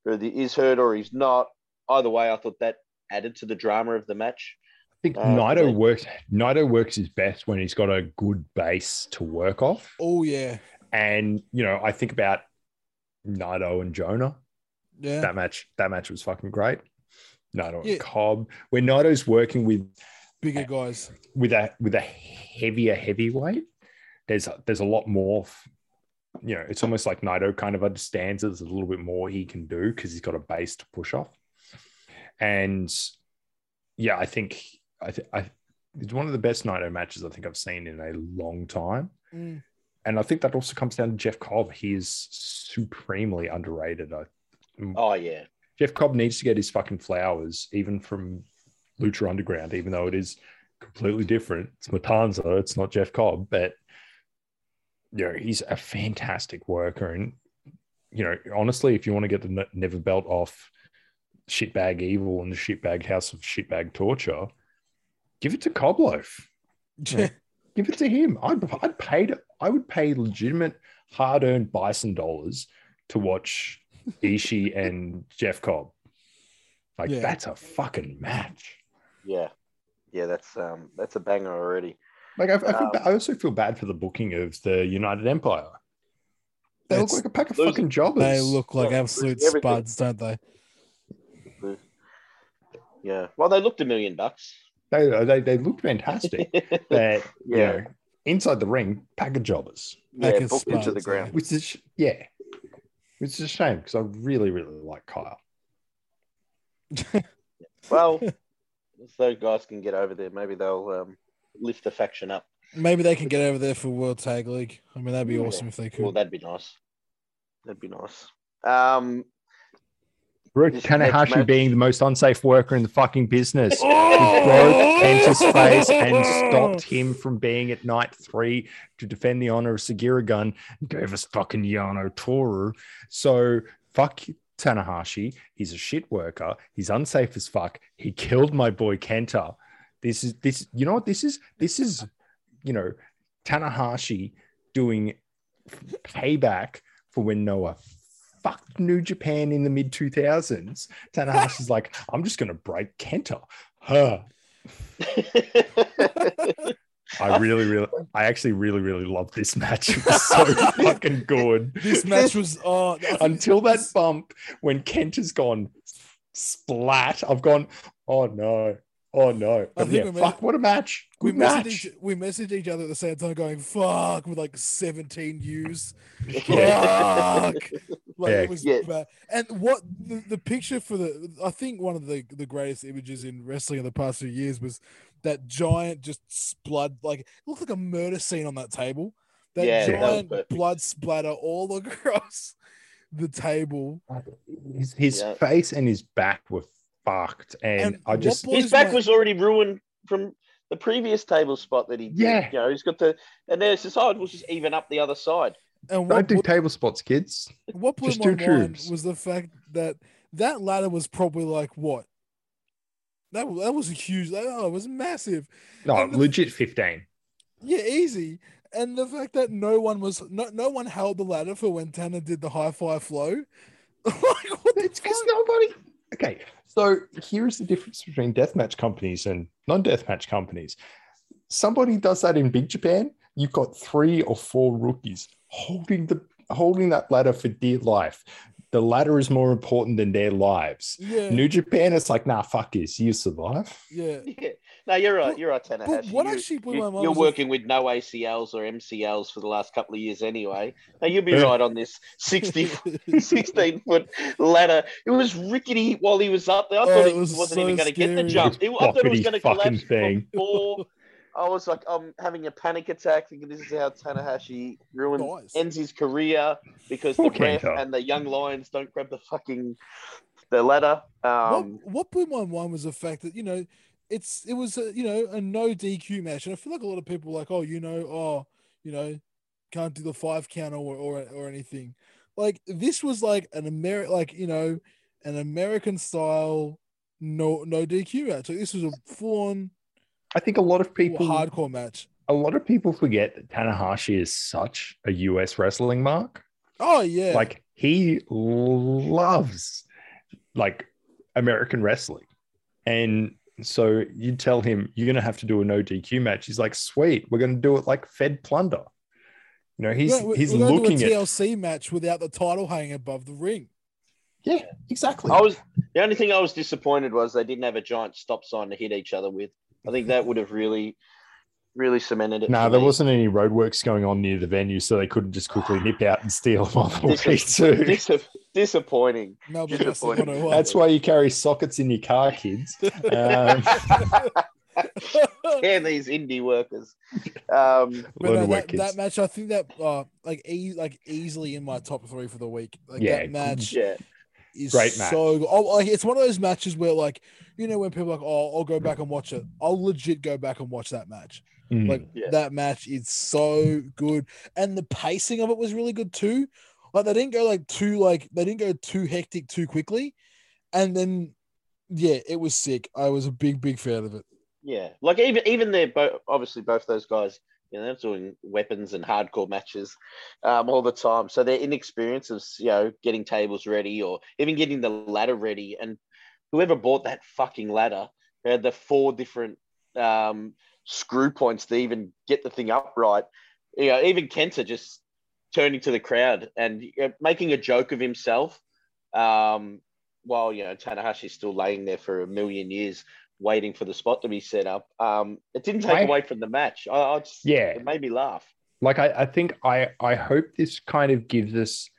whether he is hurt or he's not, either way, I thought that added to the drama of the match. I think Uh, Naito they- works. Naito works his best when he's got a good base to work off. Oh yeah, And you know, I think about Naito and Jonah. yeah. That match, that match was fucking great. Naito Yeah. and Cobb. When Naito's working with Bigger guys. with a with a heavier heavyweight, there's there's a lot more. f- You know, it's almost like Naito kind of understands there's a little bit more he can do because he's got a base to push off. And yeah, I think I think I it's one of the best Naito matches I think I've seen in a long time. Mm. And I think that also comes down to Jeff Cobb. He is supremely underrated. I, Oh yeah, Jeff Cobb needs to get his fucking flowers, even from Lucha Underground, even though it is completely different. It's Matanza, it's not Jeff Cobb, but you know, he's a fantastic worker. And you know, honestly, if you want to get the never belt off shitbag evil and the shitbag house of shitbag torture, give it to Cobloaf. Yeah. *laughs* Give it to him. I'd, I'd paid I would pay legitimate hard earned bison dollars to watch Ishii and Jeff Cobb. Like Yeah. that's a fucking match. Yeah, yeah, that's um, that's a banger already. Like I, I, feel Um, ba- I also feel bad for the booking of the United Empire. They look like a pack of Those- fucking jobbers. They look like Yeah, absolute spuds, don't they? Yeah, well, they looked a million bucks. They, they, they looked fantastic. *laughs* but you Yeah. know, inside the ring, pack of jobbers. yeah, Pack of booked into the ground. Which is yeah, which is a shame because I really really like Kyle. *laughs* Well, if those guys can get over there, maybe they'll um, lift the faction up. Maybe they can get over there for World Tag League. I mean, that'd be Yeah. awesome if they could. Well, that'd be nice. That'd be nice. Um, Brooke Tanahashi match- being the most unsafe worker in the fucking business. Oh! broke Kenta's face and oh! stopped him from being at night three to defend the honor of Sugiura Gun and gave us fucking Yano Toru. So fuck Tanahashi. He's a shit worker. He's unsafe as fuck. He killed my boy Kenta. This is this, you know what this is? This is, you know, Tanahashi doing payback for when Noah fucked New Japan in the mid 2000s. Tanahashi's like, *laughs* I'm just gonna break Kenta. Huh. *laughs* I really, really, I actually really, really love this match. It was so *laughs* fucking good. This match was oh, Until that bump when Kent has gone splat, I've gone, oh no, oh no. But yeah, we fuck, what a match. we Good messaged match. each, we messaged each other at the same time, going "fuck" with like seventeen U's. Yeah. Fuck. Like Yeah. it was Yeah. bad. And what the, the picture for the I think one of the the greatest images in wrestling in the past few years was that giant just blood like it looked like a murder scene on that table. That Yeah, that giant perfect. blood splatter all *laughs* across the table. His, his Yeah. face and his back were fucked. And, And I just, His back my- was already ruined from the previous table spot that he did. Yeah. You know, he's got the, and there's this, oh, we'll just even up the other side. And what don't do blew- table spots, kids. What blew Just my mind tubes. was the fact that that ladder was probably like what? That that was a huge. Oh, it was massive. No, And the- legit 15. Yeah, easy. And the fact that no one was no no one held the ladder for when Tanner did the High Fly Flow. *laughs* like what the It's because fuck? nobody. Okay, so here's the difference between deathmatch companies and non-deathmatch companies. Somebody does that in Big Japan. You've got three or four rookies holding the holding that ladder for dear life. The ladder is more important than their lives. Yeah, New Japan, it's like, nah, fuck this. You survive. yeah. *laughs* Yeah. No, you're right. But- You're right, Tanahashi. but what You- actually blew you, my mind You're was the- working with no ACLs or MCLs for the last couple of years anyway. Now you'll be right on this 60, *laughs* 16 foot ladder. It was rickety while he was up there. I Oh, thought it he was wasn't so even going to get the jump. It- I thought it was going to fucking collapse thing. before. I was like, I'm having a panic attack thinking this is how Tanahashi ruins Nice. ends his career because Poor the ref and the young lions don't grab the fucking the ladder. Um, what what blew my mind was the fact that you know it's it was a, you know a no DQ match, and I feel like a lot of people were like oh you know oh you know can't do the five count or or or anything. Like this was like an Ameri like you know an American style no no DQ match. Like this was a full on I think a lot of people hardcore match. a lot of people forget that Tanahashi is such a US wrestling mark. Oh yeah, Like he loves like American wrestling. And so you tell him you're gonna have to do a no DQ match. He's like, sweet, we're gonna do it like Fed Plunder. You know, he's We're gonna- he's we're looking do a at TLC match without the title hanging above the ring. yeah, exactly. I was the only thing I was disappointed was they didn't have a giant stop sign to hit each other with. I think that would have really, really cemented it. No, for there me. wasn't any roadworks going on near the venue, so they couldn't just quickly *sighs* nip out and steal *laughs* them on the Dis- way too. Dis- disappointing. Melbourne Disappointing. 101. That's why you carry sockets in your car, kids. Um, *laughs* and these indie workers. Um, But no, that, that match, I think that uh, like e- like easily in my top three for the week. Like Yeah, that match yeah, is great match. so good. Oh, like it's one of those matches where like you know when people are like, oh, I'll go back and watch it. I'll legit go back and watch that match. Mm. Like Yeah. that match is so good, and the pacing of it was really good too. Like they didn't go like too like they didn't go too hectic too quickly, and then yeah, it was sick. I was a big big fan of it. Yeah, like even even they're both obviously both those guys. You know, they're doing weapons and hardcore matches um, all the time. So their inexperience of you know getting tables ready or even getting the ladder ready. And whoever bought that fucking ladder had the four different um, screw points to even get the thing upright. You know, even Kenta just turning to the crowd and you know, making a joke of himself. Um, while you know Tanahashi's still laying there for a million years, waiting for the spot to be set up. Um, it didn't take I- away from the match. I, I just, Yeah. it made me laugh. like I, I think I I hope this kind of gives us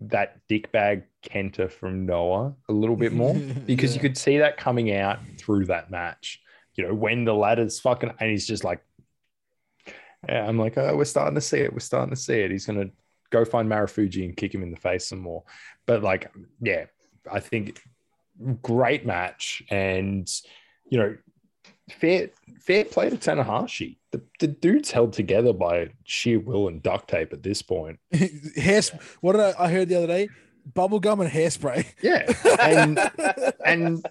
that dickbag Kenta from Noah a little bit more *laughs* because you could see that coming out through that match. You know, when the ladder's fucking and he's just like, yeah, I'm like, oh, we're starting to see it. We're starting to see it. He's gonna go find Marufuji and kick him in the face some more. But like, yeah, I think great match and you know, fair fair play to Tanahashi. The, the dude's held together by sheer will and duct tape at this point. *laughs* Hairs. What did I, I heard the other day? Bubblegum and hairspray. Yeah, and and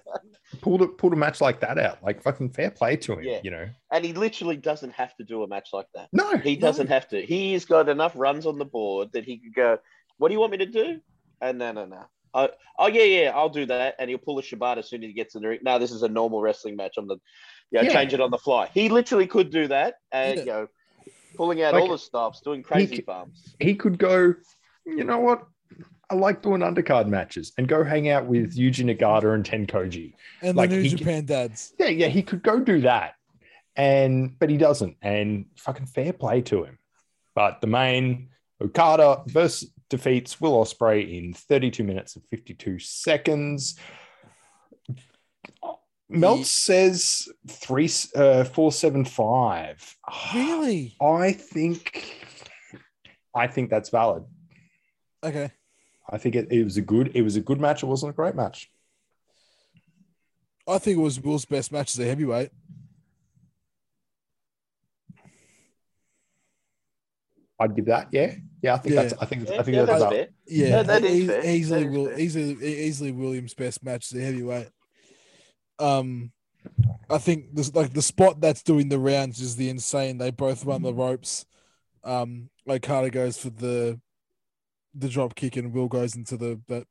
pulled a pulled a match like that out. Like fucking fair play to him. Yeah. You know, And he literally doesn't have to do a match like that. no, He doesn't have to. He's got enough runs on the board that he could go, What do you want me to do? And no, no, no. Uh, oh, oh yeah, yeah, I'll do that. And he'll pull a Shibata as soon as he gets in the ring. No, this is a normal wrestling match. I'm the, you know, Yeah. change it on the fly. He literally could do that, and Yeah. you know, pulling out Like, all the stops, doing crazy c- bumps. he could go. You know what? I like doing undercard matches and go hang out with Yuji Nagata and Tencozy. and Like, the New he- Japan dads. Yeah, yeah, he could go do that, and but he doesn't. And fucking fair play to him. But the main Okada versus defeats Will Ospreay in 32 minutes and 52 seconds. Meltz Ye- says three uh, four seven five. *sighs* Really? I think I think that's valid. Okay. I think it, it was a good it was a good match. It wasn't a great match. I think it was Will's best match as a heavyweight. I'd give that. Yeah, yeah. I think Yeah. that's. I think. Yeah, I think yeah, that's, that's about- fair. Yeah, Yeah, that is e- fair. easily That is will fair. easily easily Williams' best match as a heavyweight. Um, I think this like the spot that's doing the rounds is the insane. They both run the ropes. Um, Okada goes for the the drop kick and Will goes into the that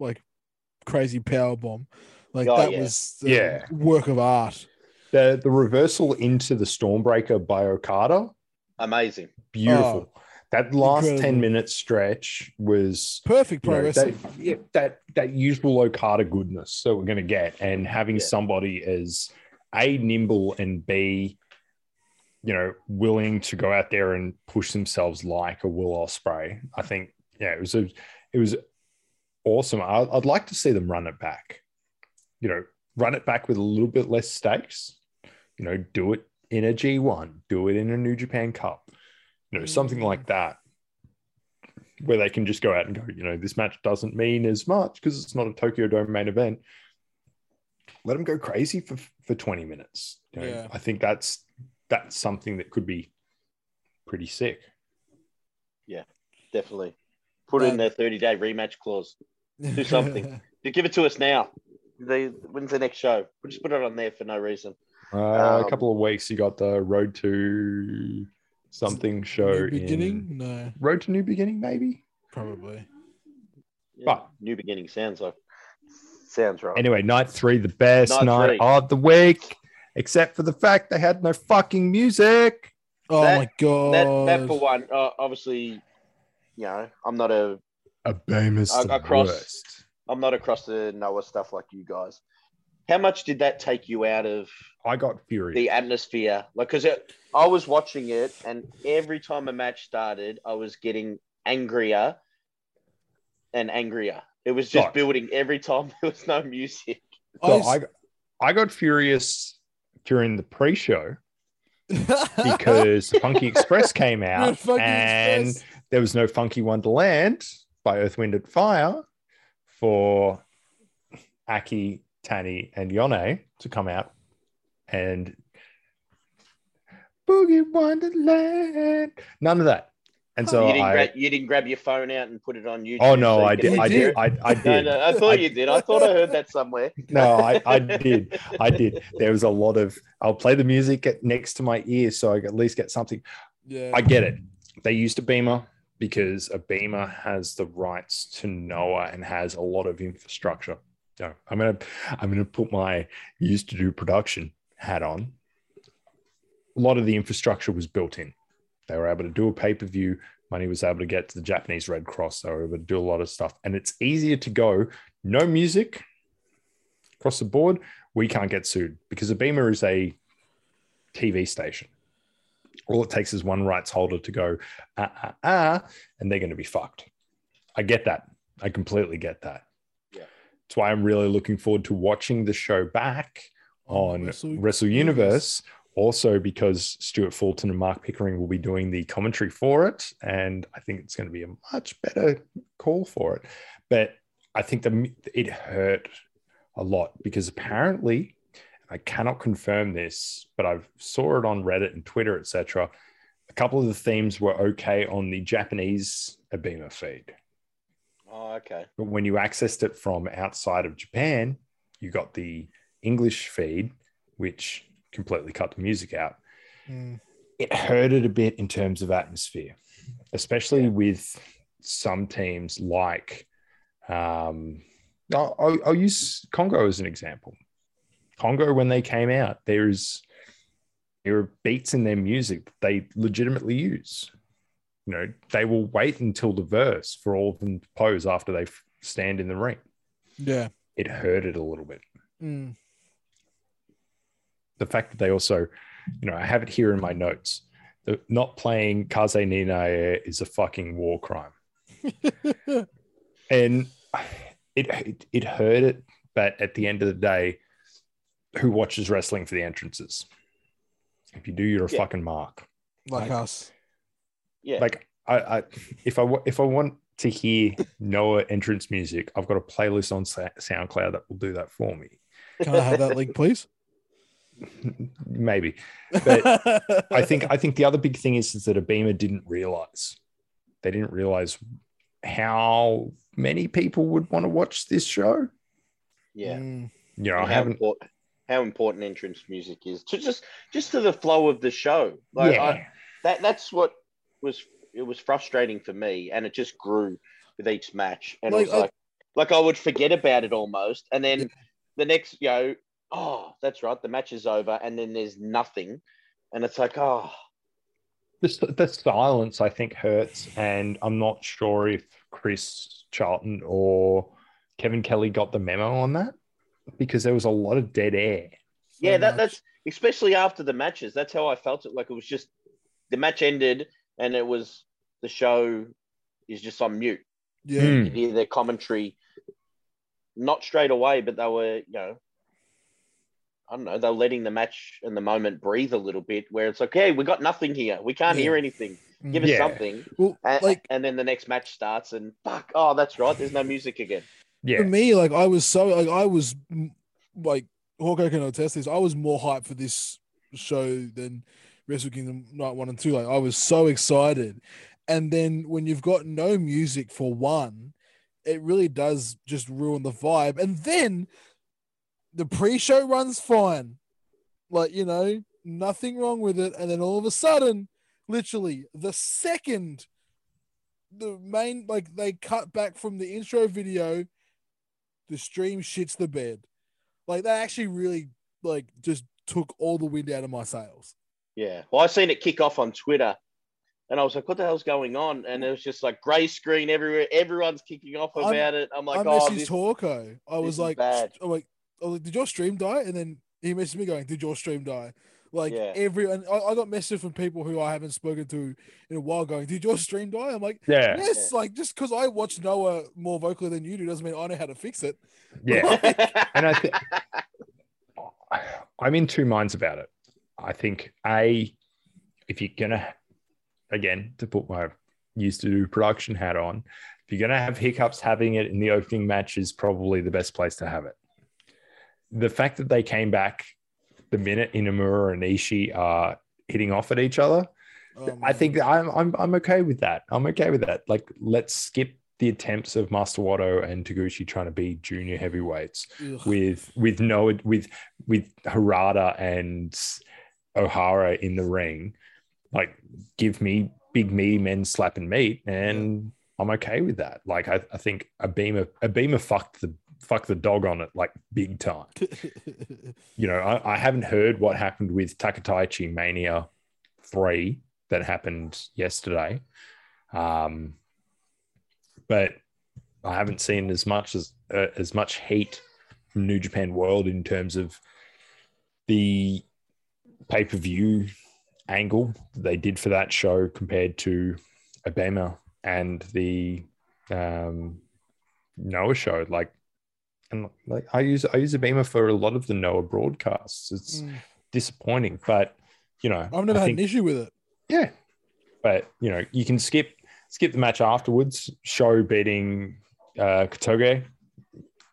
like crazy power bomb. Like Oh, that yeah. was a Yeah. work of art. the the reversal into the Stormbreaker by Okada. Amazing. Beautiful. Oh, that last Oh, incredible. ten minute stretch was Perfect you know, that, yeah, that that usual Okada goodness that we're going to get, and having Yeah. somebody as a nimble and b you know willing to go out there and push themselves like a Will Ospreay. I think yeah, it was a it was awesome. I, I'd like to see them run it back. You know, run it back with a little bit less stakes. You know, do it in a G1, do it in a New Japan Cup. You know, something like that where they can just go out and go, you know, this match doesn't mean as much because it's not a Tokyo Dome main event. Let them go crazy for for 20 minutes. You know, Yeah. I think that's that's something that could be pretty sick. Yeah, definitely. Put in Um, their 30 day rematch clause. do something. You *laughs* give it to us now. The, when's the next show? We'll just put it on there for no reason. Uh, a Um, couple of weeks, you got the Road to something show New beginning? in No, Road to New Beginning, maybe. probably. Yeah, But- new beginning sounds like sounds right. Anyway, night three, the best Night night of the week, except for the fact they had no fucking music. Oh That- my god! that that for one, uh, obviously, you know, I'm not a A Bemis I- the across- I'm not across the Noah stuff like you guys. How much did that take you out of I got furious. the atmosphere? Like, because I was watching it, and every time a match started, I was getting angrier and angrier. It was just Right. building every time *laughs* there was no music. So I I, I got furious during the pre-show *laughs* because Funky Express came *laughs* out Funky and Express. there was no Funky Wonderland by Earth, Wind, and Fire for Aki, Tani, and Yone to come out and Boogie Wonderland. None of that. And so you, didn't I, gra- you didn't grab your phone out and put it on YouTube. oh no, so you I did, I did. I, I *laughs* No, did. no, I thought I- you did. I thought I heard that somewhere. *laughs* no, I, I did. I did. There was a lot of, I'll play the music at, next to my ear so I at least get something. Yeah. I get it. They used Abema because Abema has the rights to Noah and has a lot of infrastructure. No, I'm gonna I'm gonna put my used to do production hat on. A lot of the infrastructure was built in. They were able to do a pay per view. Money was able to get to the Japanese Red Cross. They were able to do a lot of stuff, and it's easier to go no music across the board. We can't get sued because Abema is a TV station. All it takes is one rights holder to go, ah, ah, ah, and they're going to be fucked. I get that. I completely get that. That's why I'm really looking forward to watching the show back oh, on Wrestle Wrestle, Universe. Also, because Stuart Fulton and Mark Pickering will be doing the commentary for it. And I think it's going to be a much better call for it. But I think the, it hurt a lot because apparently, I cannot confirm this, but I saw it on Reddit and Twitter, etc. A couple of the themes were okay on the Japanese Abema feed. Oh, okay. But when you accessed it from outside of Japan, you got the English feed, which completely cut the music out. Mm. It hurted a bit in terms of atmosphere, especially with some teams like, um, I'll, I'll, I'll use Kongoh as an example. Kongoh, when they came out, there's there are beats in their music that they legitimately use. You know, they will wait until the verse for all of them to pose after they f- stand in the ring. Yeah. It hurted a little bit. Mm. The fact that they also, you know, I have it here in my notes. The, not playing Kaze Ninae is a fucking war crime. *laughs* and it, it it hurt it, but at the end of the day, who watches wrestling for the entrances? If you do, you're a Yeah. fucking mark. like Like- us. Yeah. Like I, I if I if I want to hear Noah entrance music, I've got a playlist on SoundCloud that will do that for me. Can I have that link, please? *laughs* Maybe, but I think I think the other big thing is, is that Abema didn't realize they didn't realize how many people would want to watch this show. yeah. Mm. You know, I And how, haven't. important, how important entrance music is to just just to the flow of the show. Like yeah, I, that that's what was it was frustrating for me, and it just grew with each match, and Like, it I- was like like I would forget about it almost, and then Yeah. the next you know, oh that's right, the match is over, and then there's nothing, and it's like oh the, the silence I think hurts, and I'm not sure if Chris Charlton or Kevin Kelly got the memo on that because there was a lot of dead air. yeah that that's especially after the matches. That's how I felt it. Like it was just the match ended, and it was the show is just on mute. yeah. Hmm. you hear their commentary not straight away, but they were, you know, I don't know, they're letting the match and the moment breathe a little bit where it's okay. we got nothing here. We can't Yeah. hear anything. Mm. Give us Yeah. something. Well, And, like and then the next match starts and fuck, oh, that's right. There's no music again. Yeah, for me, like I was so like I was like Hawkeye can attest this. I was more hyped for this show than Wrestle Kingdom Night One and Two. Like I was so excited, and then when you've got no music for one, it really does just ruin the vibe. And then the pre-show runs fine, like you know nothing wrong with it, and then all of a sudden, literally the second the main like they cut back from the intro video the stream shits the bed. Like that actually really like just took all the wind out of my sails. Yeah. Well, I seen it kick off on Twitter and I was like, what the hell's going on? And it was just like gray screen everywhere. Everyone's kicking off I'm- about it. I'm like, I oh, messaged this, Torko. I was like, bad. I'm like, I was like, did your stream die? And then he messaged me going, did your stream die? Like Yeah. everyone, I, I got messages from people who I haven't spoken to in a while going, did your stream die? I'm like, yeah, yes. Like just because I watch Noah more vocally than you do doesn't mean I know how to fix it. yeah. *laughs* and I think *laughs* I'm in two minds about it. I think a if you're gonna again to put my used to do production hat on, if you're gonna have hiccups, having it in the opening match is probably the best place to have it. The fact that they came back the minute Inamura and Ishii are hitting off at each other, Oh, I think I'm I'm I'm okay with that. I'm okay with that. Like, let's skip the attempts of Master Wato and Taguchi trying to be junior heavyweights Ugh. with with Noah with with Harada and Ohara in the ring. Like, give me big meaty men slapping meat, and I'm okay with that. Like, I, I think Abema a beamer fucked the fucked the dog on it like big time. *laughs* You know, I, I haven't heard what happened with Takataichi Mania three that happened yesterday. Um, but I haven't seen as much as uh, as much heat from New Japan World in terms of the pay per view angle they did for that show compared to Abema and the um, Noah show. Like, and like I use I use Abema for a lot of the Noah broadcasts. It's Mm. disappointing, but you know, I've never I had think- an issue with it. yeah, but you know, you can skip skip the match afterwards. Sho beating uh, Kotoge.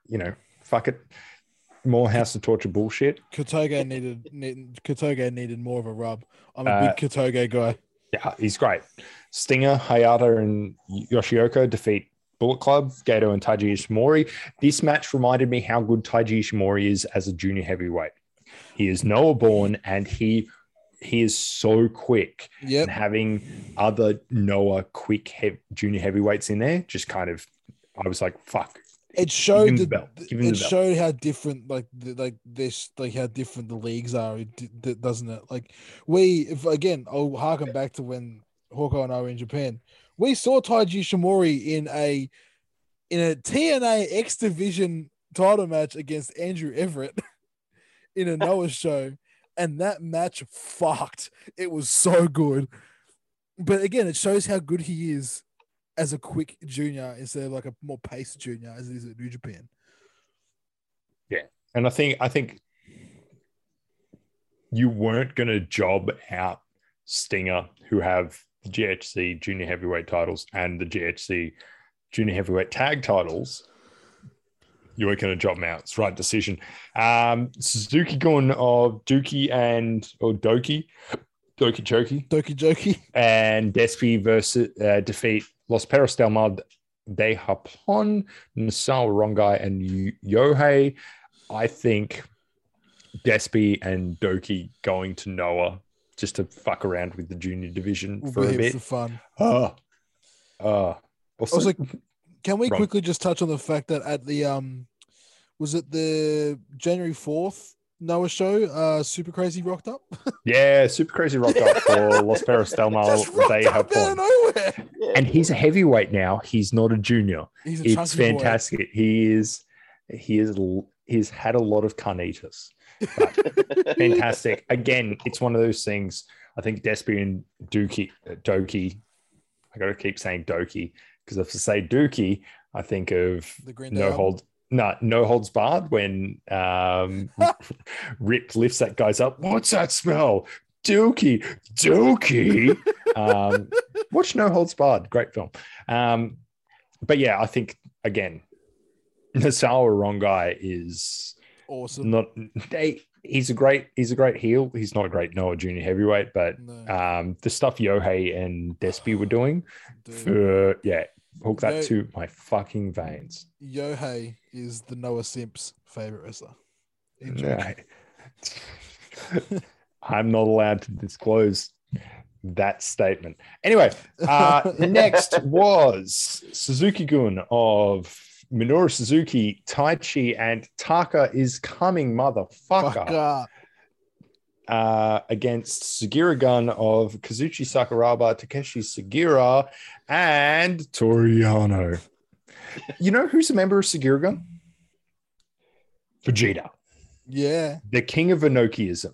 You know, fuck it. More House of Torture bullshit. Kotoge needed, need, Kotoge needed more of a rub. I'm a Uh, big Kotoge guy. Yeah, he's great. Stinger, Hayata, and Yoshioka defeat Bullet Club, Gedo, and Taiji Ishimori. This match reminded me how good Taiji Ishimori is as a junior heavyweight. He is Noah born, and he he is so quick. Yep. and having other Noah quick hev- junior heavyweights in there just kind of, I was like, fuck. It showed the the, belt. th- Give him it showed how different like the, like this like how different the leagues are, it d- d- doesn't it? Like we, if again, I'll harken back to when Hawko and I were in Japan. We saw Taiji Ishimori in a in a TNA X Division title match against Andrew Everett *laughs* in a *laughs* Noah show, and that match fucked. It was so good, but again, it shows how good he is as a quick junior instead of like a more paced junior as it is at New Japan. Yeah, and I think, I think you weren't going to job out Stinger, who have the GHC junior heavyweight titles and the GHC junior heavyweight tag titles. You weren't going to job them out. It's the right decision. Um, Suzuki Gun of Dookie and or Doki, Doki Choki. Doki Joki. and Despy versus uh, defeat Los Perros del Mal de Japón, Nosawa Rongai, and Yohei. I think Despi and Doki going to Noah just to fuck around with the junior division Will for a bit. fun. Oh, uh, also, Also, Can we Wrong. quickly just touch on the fact that at the um, was it the January fourth Noah show? Uh, Super Crazy rocked up. *laughs* yeah, super crazy rocked up for Los Perros del Mal just rocked de up out of nowhere. Yeah. And he's a heavyweight now. He's not a junior. He's a it's chunky boy. fantastic. He is he is he's had a lot of carnitas. *laughs* Fantastic. Again, it's one of those things. I think Despy and Dookie uh, Doki. I gotta keep saying Doki because if I say Dookie, I think of The Green Day album. hold no no holds barred when um *laughs* Rip lifts that guy's up. What's that smell? Dookie, Dookie. *laughs* um, watch No Holds Barred, great film. Um, but yeah, I think again, Nosawa guy is Awesome. not. They, he's a great. He's a great heel. He's not a great Noah Junior heavyweight, but No, um, the stuff Yohei and Despy were doing *sighs* dude. for yeah, hook that Yo- to my fucking veins. Yohei is the Noah Simp's favorite wrestler. Yeah. I'm not allowed to disclose that statement. Anyway, uh, *laughs* next was Suzuki Gun of Minoru Suzuki, Taichi, and Taka is coming, motherfucker, Fucker. uh, against Sugiura Gun of Kazushi Sakuraba, Takashi Sugiura, and Toru Yano. You know who's a member of Sugiura Gun? Vegeta, Yeah, the king of Inokiism.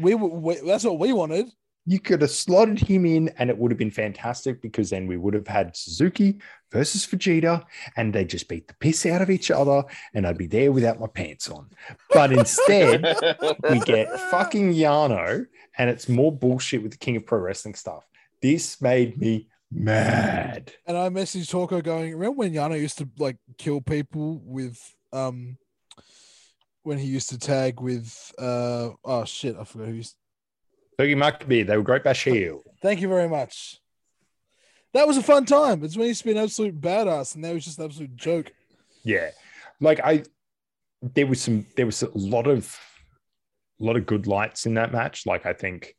we, w- we that's what we wanted. You could have slotted him in and it would have been fantastic because then we would have had Suzuki versus Vegeta and they just beat the piss out of each other and I'd be there without my pants on. But instead, *laughs* we get fucking Yano and it's more bullshit with the King of Pro Wrestling stuff. This made me mad. And I messaged Torko going, remember when Yano used to like kill people with um when he used to tag with uh oh shit, I forgot who used Boogie Maccabee, they were great bash heel. Thank you very much. That was a fun time. It's when he used to be an absolute badass, and now he's just an absolute joke. Yeah, like I, there was some, there was a lot of, a lot of good lights in that match. Like I think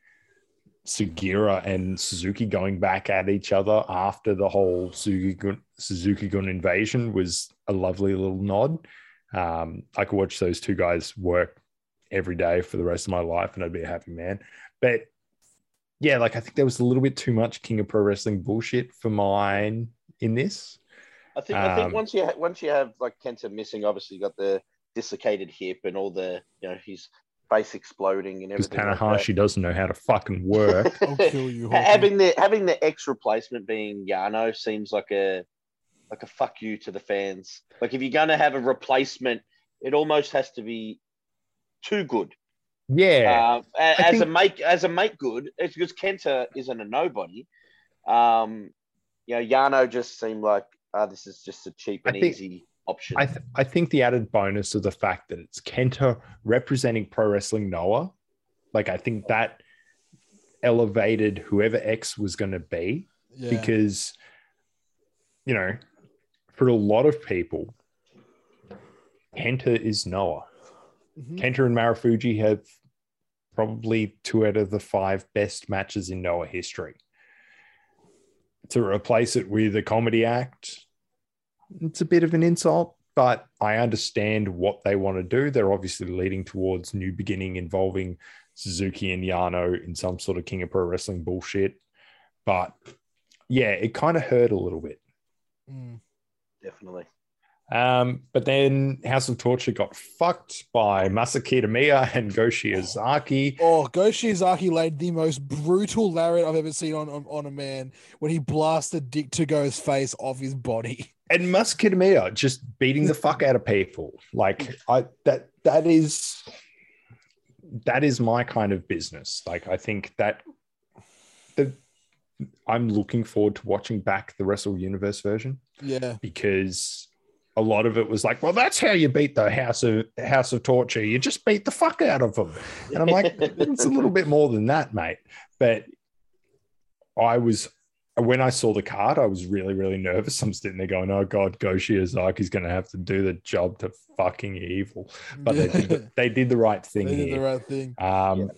Sugiura and Suzuki going back at each other after the whole Suzuki Gun, Suzuki Gun invasion was a lovely little nod. Um, I could watch those two guys work every day for the rest of my life, and I'd be a happy man. But yeah, like I think there was a little bit too much King of Pro Wrestling bullshit for mine in this. I think I think Um, once you ha- once you have like Kenta missing, obviously you got the dislocated hip and all the you know his face exploding and Because everything. like that. Tanahashi doesn't know how to fucking work. *laughs* I'll kill you. Ha- Hawko. having the having the ex replacement being Yano seems like a like a fuck you to the fans. Like if you're gonna have a replacement, it almost has to be too good. yeah, Uh, a- as a make as a make good, it's because Kenta isn't a nobody. Um, you know, Yano just seemed like uh, this is just a cheap I and think- easy option. I, th- I think the added bonus of the fact that it's Kenta representing Pro Wrestling Noah, like I think that elevated whoever X was going to be Yeah. because, you know, for a lot of people, Kenta is Noah. Mhm. Kenta and Marufuji have probably two out of the five best matches in Noah history. To replace it with a comedy act, it's a bit of an insult, but I understand what they want to do. They're obviously leading towards new beginning involving Suzuki and Yano in some sort of King of Pro Wrestling bullshit. But yeah, it kind of hurt a little bit. Mm. Definitely. Um, but then House of Torture got fucked by Masa Kitamiya and Go Shiozaki. Oh, Go Shiozaki laid the most brutal lariat I've ever seen on, on, on a man when he blasted Dick Togo's face off his body. *laughs* And Masa Kitamiya just beating the fuck out of people. Like I that that is that is my kind of business. Like I think that the I'm looking forward to watching back the Wrestle Universe version. Yeah. because a lot of it was like, well, that's how you beat the House of House of Torture. You just beat the fuck out of them. And I'm like, it's a little bit more than that, mate. But I was when I saw the card, I was really, really nervous. I'm sitting there going, "Oh God, Go Shiozaki's going to have to do the job to fucking evil." But they, did the, *laughs* they did the right thing They did here. the right thing. Um,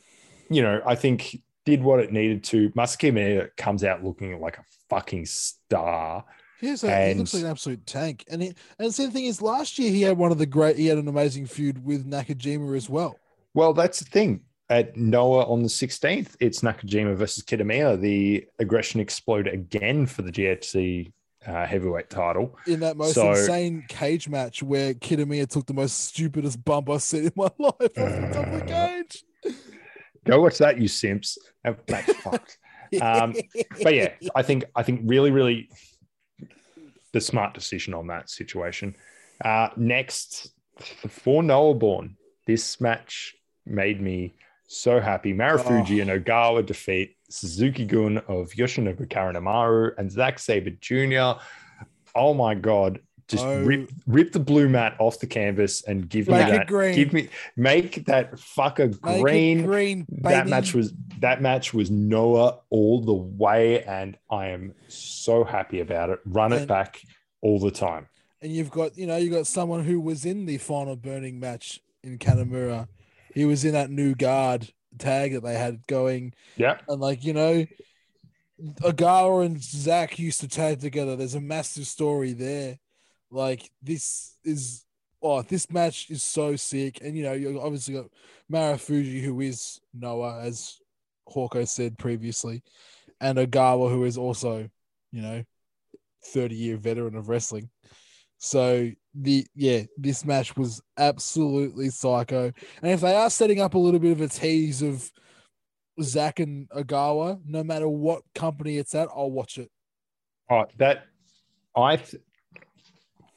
You know, I think did what it needed to. Masakime comes out looking like a fucking star. He's a, he looks like an absolute tank. And he, and the same thing is last year he had one of the great he had an amazing feud with Nakajima as well. Well, that's the thing. At Noah on the 16th, it's Nakajima versus Kitamiya. The aggression explode again for the GHC uh, heavyweight title. In that most So- insane cage match where Kitamiya took the most stupidest bump I've seen in my *laughs* life off the top of the cage. Go watch that, you simps. That- That's fucked. *laughs* Um, But yeah, I think I think really, really the smart decision on that situation. Uh, next, for Noah Born, this match made me so happy. Marufuji oh. and Ogawa defeat Suzuki Gun of Yoshinobu Kanemaru and Zack Sabre Jr. Oh my god. Just Oh. rip rip the blue mat off the canvas and give Make me that. green. Give me make that fucker Make green green, that match was that match was Noah all the way, and I am so happy about it. Run it back all the time. and you've got you know you got someone who was in the final burning match in Kanemaru. He was in that new guard tag that they had going, Yeah, and like you know, Ogawa and Zack used to tag together. There's a massive story there. Like this is oh, this match is so sick, and you know you obviously got Marufuji who is Noah as Hawko said previously, and Ogawa who is also you know 30 year veteran of wrestling. So the yeah, this match was absolutely psycho. And if they are setting up a little bit of a tease of Zack and Ogawa, no matter what company it's at, I'll watch it. oh, that I. Th-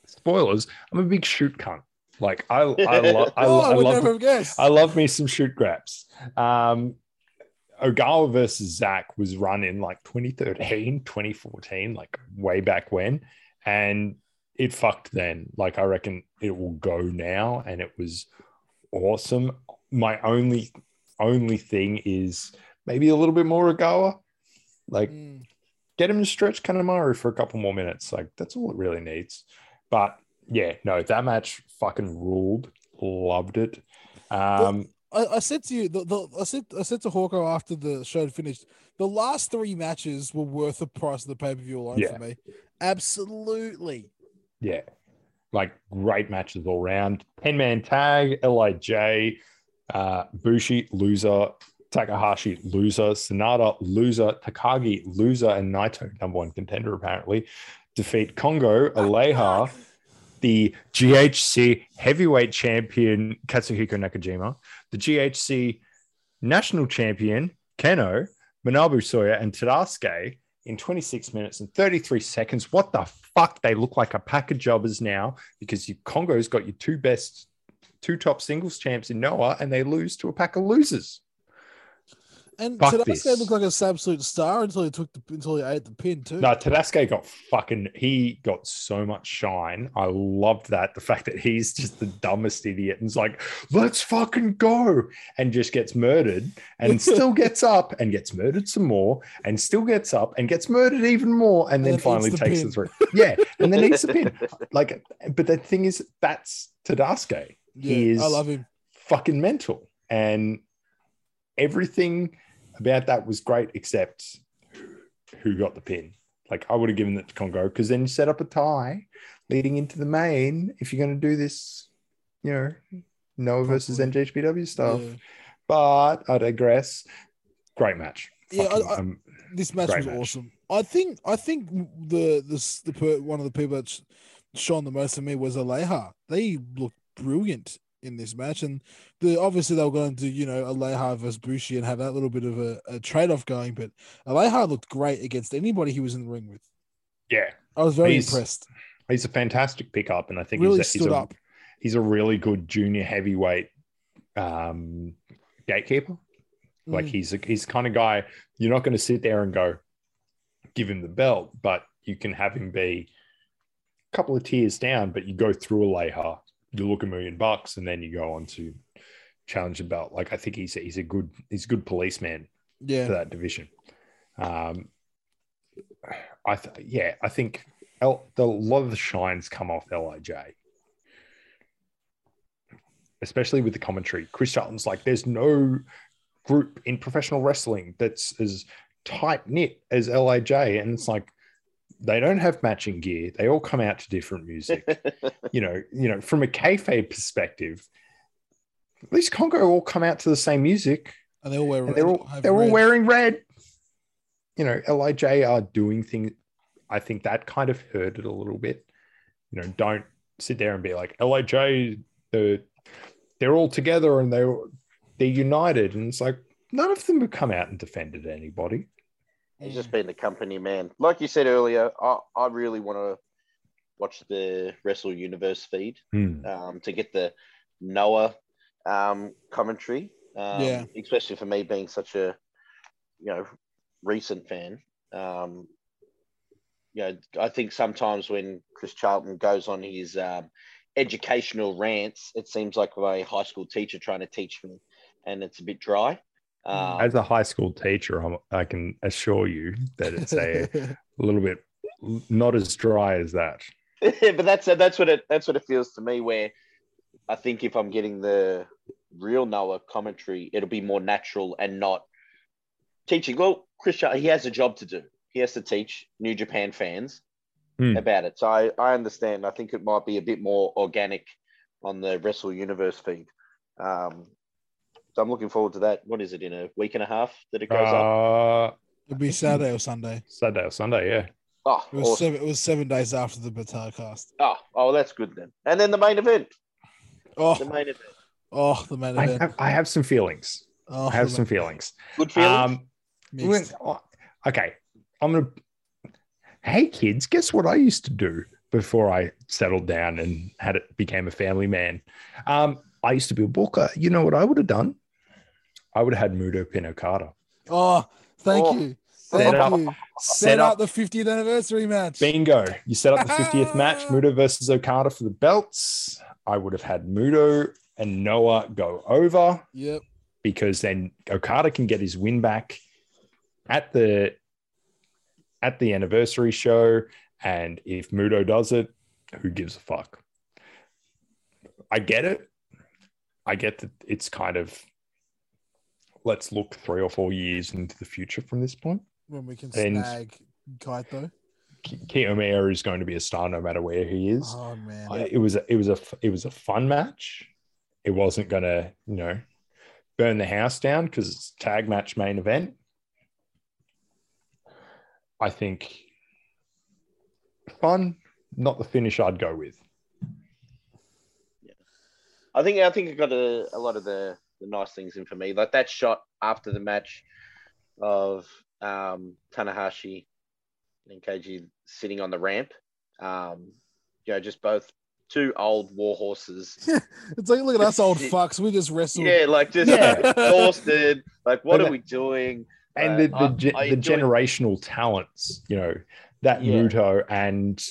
spoilers. I'm a big shoot cunt. Like I, I, lo- *laughs* I, oh, I I love, never have guessed. I love me some shoot graps. Um, Ogawa versus Zack was run in like 2013, 2014, like way back when. And it fucked then. Like, I reckon it will go now. And it was awesome. My only, only thing is maybe a little bit more Ogawa. Like Mm. get him to stretch Kanemaru for a couple more minutes. Like that's all it really needs. But yeah, no, that match fucking ruled. Loved it. Um, I, I said to you, the, the, I said I said to Hawko after the show had finished, the last three matches were worth the price of the pay per view alone Yeah. for me. Absolutely. Yeah, like great matches all round. 10 man tag, LIJ, uh, Bushi, loser, Takahashi, loser, Sanada, loser, Takagi, loser, and Naito, number one contender apparently, defeat Kongoh, Aleja, the GHC heavyweight champion, Katsuhiko Nakajima, the GHC national champion, Kenoh, Manabu Soya, and Tadasuke in 26 minutes and 33 seconds. What the fuck? They look like a pack of jobbers now because you Kongoh's got your two best, two top singles champs in Noah, and they lose to a pack of losers. And Fuck Tadasuke this. looked like an absolute star until he took the until he ate the pin too. No, Tadasuke got fucking, he got so much shine. I loved that. The fact that he's just the dumbest idiot and is like, let's fucking go, and just gets murdered and *laughs* still gets up and gets murdered some more and still gets up and gets murdered even more and, And then then finally eats the takes pin. the three. Yeah. And then eats the pin. *laughs* Like, but the thing is, that's Tadasuke. yeah, he is I love him. fucking mental. And everything about that was great, except who got the pin. Like I would have given it to Kongoh because then you set up a tie leading into the main if you're going to do this, you know, Noah versus. NJPW stuff. Yeah. But I digress. Great match. Yeah, Fucking, I- um, This match was match. awesome. I think I think the this the per, one of the people that sh- shone the most to me was Aleja. They looked brilliant in this match, and the obviously they were going to you know Aleja versus Bushi and have that little bit of a, a trade off going. But Aleja looked great against anybody he was in the ring with. yeah, I was very He's impressed. he's a fantastic pickup, and I think Really he's, a, he's stood a, up. he's a really good junior heavyweight um, gatekeeper. Like Mm. he's a, he's the kind of guy you're not going to sit there and go give him the belt, but you can have him be a couple of tiers down, but you go through a Leha, you look a million bucks, and then you go on to challenge the belt. Like I think he's a, he's a good he's a good policeman yeah, for that division. Um, I th- yeah, I think L- the, a lot of the shines come off Lij, especially with the commentary. Chris Charlton's like, there's no group in professional wrestling that's as tight knit as Lij, and it's like they don't have matching gear. They all come out to different music. *laughs* you know, you know, from a kayfabe perspective, at least Kongoh all come out to the same music and they all wear. and they're all they're all wearing red. You know, Lij are doing things. I think that kind of hurt it a little bit. You know, don't sit there and be like Lij. They're they're all together and they're they're united, and it's like none of them have come out and defended anybody. He's just been the company man. Like you said earlier, I, I really want to watch the Wrestle Universe feed Hmm. um, to get the Noah um, commentary. Um, Yeah. Especially for me being such a, you know, recent fan. Um, you know, I think sometimes when Chris Charlton goes on his um, educational rants, it seems like a high school teacher trying to teach me, and it's a bit dry. Um, As a high school teacher, I'm, I can assure you that it's a, *laughs* a little bit not as dry as that. *laughs* but that's that's what it that's what it feels to me. Where I think if I'm getting the real Noah commentary, it'll be more natural and not teaching. Well, Chris, he has a job to do. He has to teach New Japan fans Hmm. about it. So I, I understand. I think it might be a bit more organic on the Wrestle Universe feed. Um, so I'm looking forward to that. What is it in a week and a half that it goes up? Uh, It'll be Saturday or Sunday. Saturday or Sunday, yeah. Oh, It was awesome. seven. It was seven days after the Batar cast. oh, oh, that's good then. And then the main event. Oh, The main event. oh, the main I event. have, I have some feelings. Oh, I have some main- feelings. Good feeling. Um, okay, I'm gonna. Hey kids, guess what I used to do before I settled down and had it became a family man? Um, I used to be a booker. You know what I would have done? I would have had Mutoh pin Okada. Oh, thank Oh, you. set Thank up- you. Set, set up, up- the 50th anniversary match. Bingo! You set up the 50th *laughs* match, Mutoh versus Okada for the belts. I would have had Mutoh and Noah go over. Yep. because then Okada can get his win back at the at the anniversary show, and if Muto does it, who gives a fuck? I get it. I get that it's kind of let's look three or four years into the future from this point. when we can And- snag Kaito. Ki- Kiyomiya is going to be a star no matter where he is. Oh man, I- it was a, it was a f- it was a fun match. It wasn't gonna you know burn the house down because it's tag match main event. I think fun, not the finish I'd go with. Yeah. I think I think it got a, a lot of the, the nice things in for me. Like that shot after the match of um, Tanahashi and KG sitting on the ramp. Um, you know, just both two old war horses. *laughs* it's like look at us old fucks. We just wrestled. Yeah, like just Yeah. *laughs* exhausted. Like, what But are we doing? And Uh, the the, I- ge- the enjoyed- generational talents, you know, that Yeah. Muto and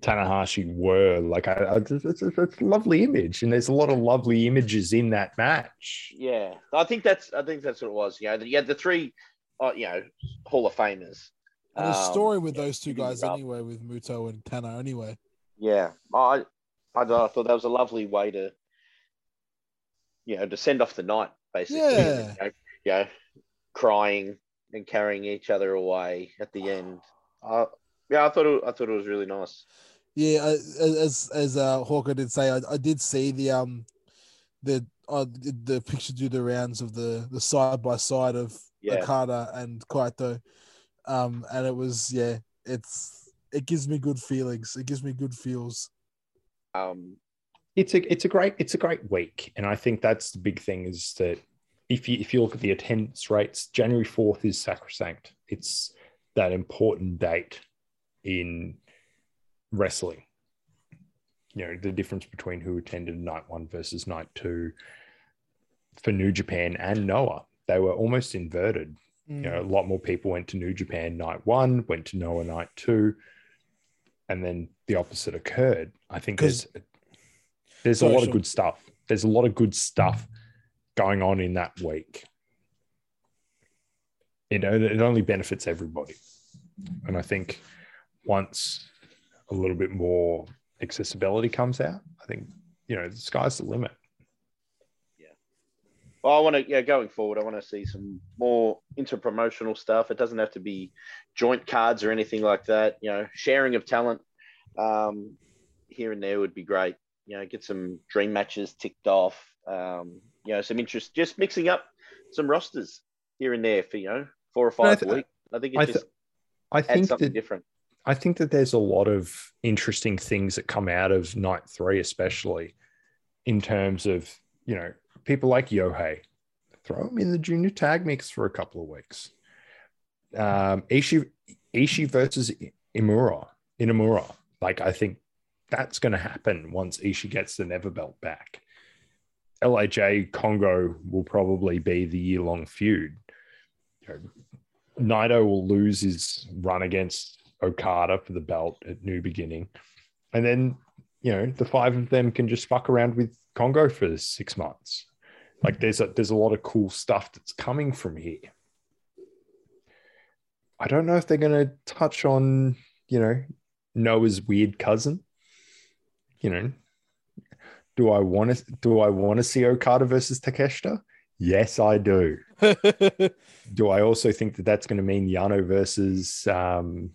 Tanahashi were like, I, I, it's, it's, it's a lovely image, and there's a lot of lovely images in that match. Yeah, I think that's I think that's what it was. You know, you had the three, uh, you know, Hall of Famers. And the Um, story with yeah, those two guys anyway, with Muto and Tana anyway. Yeah, I, I, I thought that was a lovely way to, you know, to send off the night, basically. Yeah. You know, you know, crying and carrying each other away at the end. Uh, yeah, I thought it, I thought it was really nice. Yeah, as as uh, Hawko did say, I, I did see the um the uh, the the picture do the rounds of the the side by side of Yeah, Okada and Kaito, um, and it was yeah, it's it gives me good feelings. It gives me good feels. um, It's a it's a great it's a great week, and I think that's the big thing is that if you if you look at the attendance rates, January fourth is sacrosanct. It's that important date in wrestling. You know the difference between who attended night one versus night two for New Japan and Noah. They were almost inverted. Mm. You know, a lot more people went to New Japan night one, went to Noah night two, and then the opposite occurred. I think there's there's a lot of good stuff. There's a lot of good stuff going on in that week. You know, it only benefits everybody. And I think once a little bit more accessibility comes out, I think, you know, the sky's the limit. Yeah. Well, I want to, yeah, going forward, I want to see some more interpromotional stuff. It doesn't have to be joint cards or anything like that. You know, sharing of talent um, here and there would be great. You know, get some dream matches ticked off. Um, you know, some interest, just mixing up some rosters here and there for you know four or I five th- a week. I think it I th- just I adds think something that different. I think that there's a lot of interesting things that come out of night three, especially in terms of, you know, people like Yohei, throw him in the junior tag mix for a couple of weeks. Um, Ishii, Ishii versus Imura, Inamura. Like, I think that's going to happen once Ishii gets the Never Belt back. LIJ Kongoh will probably be the year long feud. You know, Naito will lose his run against Okada for the belt at New Beginning. And then, you know, the five of them can just fuck around with Kongoh for six months. Like there's a there's a lot of cool stuff that's coming from here. I don't know if they're gonna touch on, you know, Noah's weird cousin. You know, do I want to do I want to see Okada versus Takeshita? Yes, I do *laughs* do I also think that that's going to mean Yano versus um,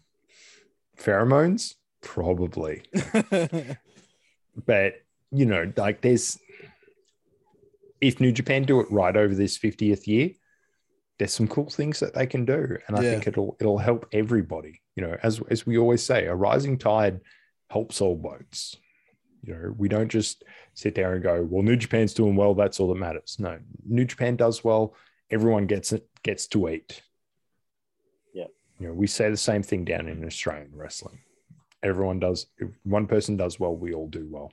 pheromones? Probably. *laughs* But, you know, like there's, if New Japan do it right over this 50th year, there's some cool things that they can do. And I Yeah. think it'll, it'll help everybody. You know, as, as we always say, a rising tide helps all boats. You know, we don't just sit there and go, well, New Japan's doing well. That's all that matters. No, New Japan does well everyone gets it gets to eat. Yeah. You know, we say the same thing down in Australian wrestling. Everyone does if one person does well, we all do well.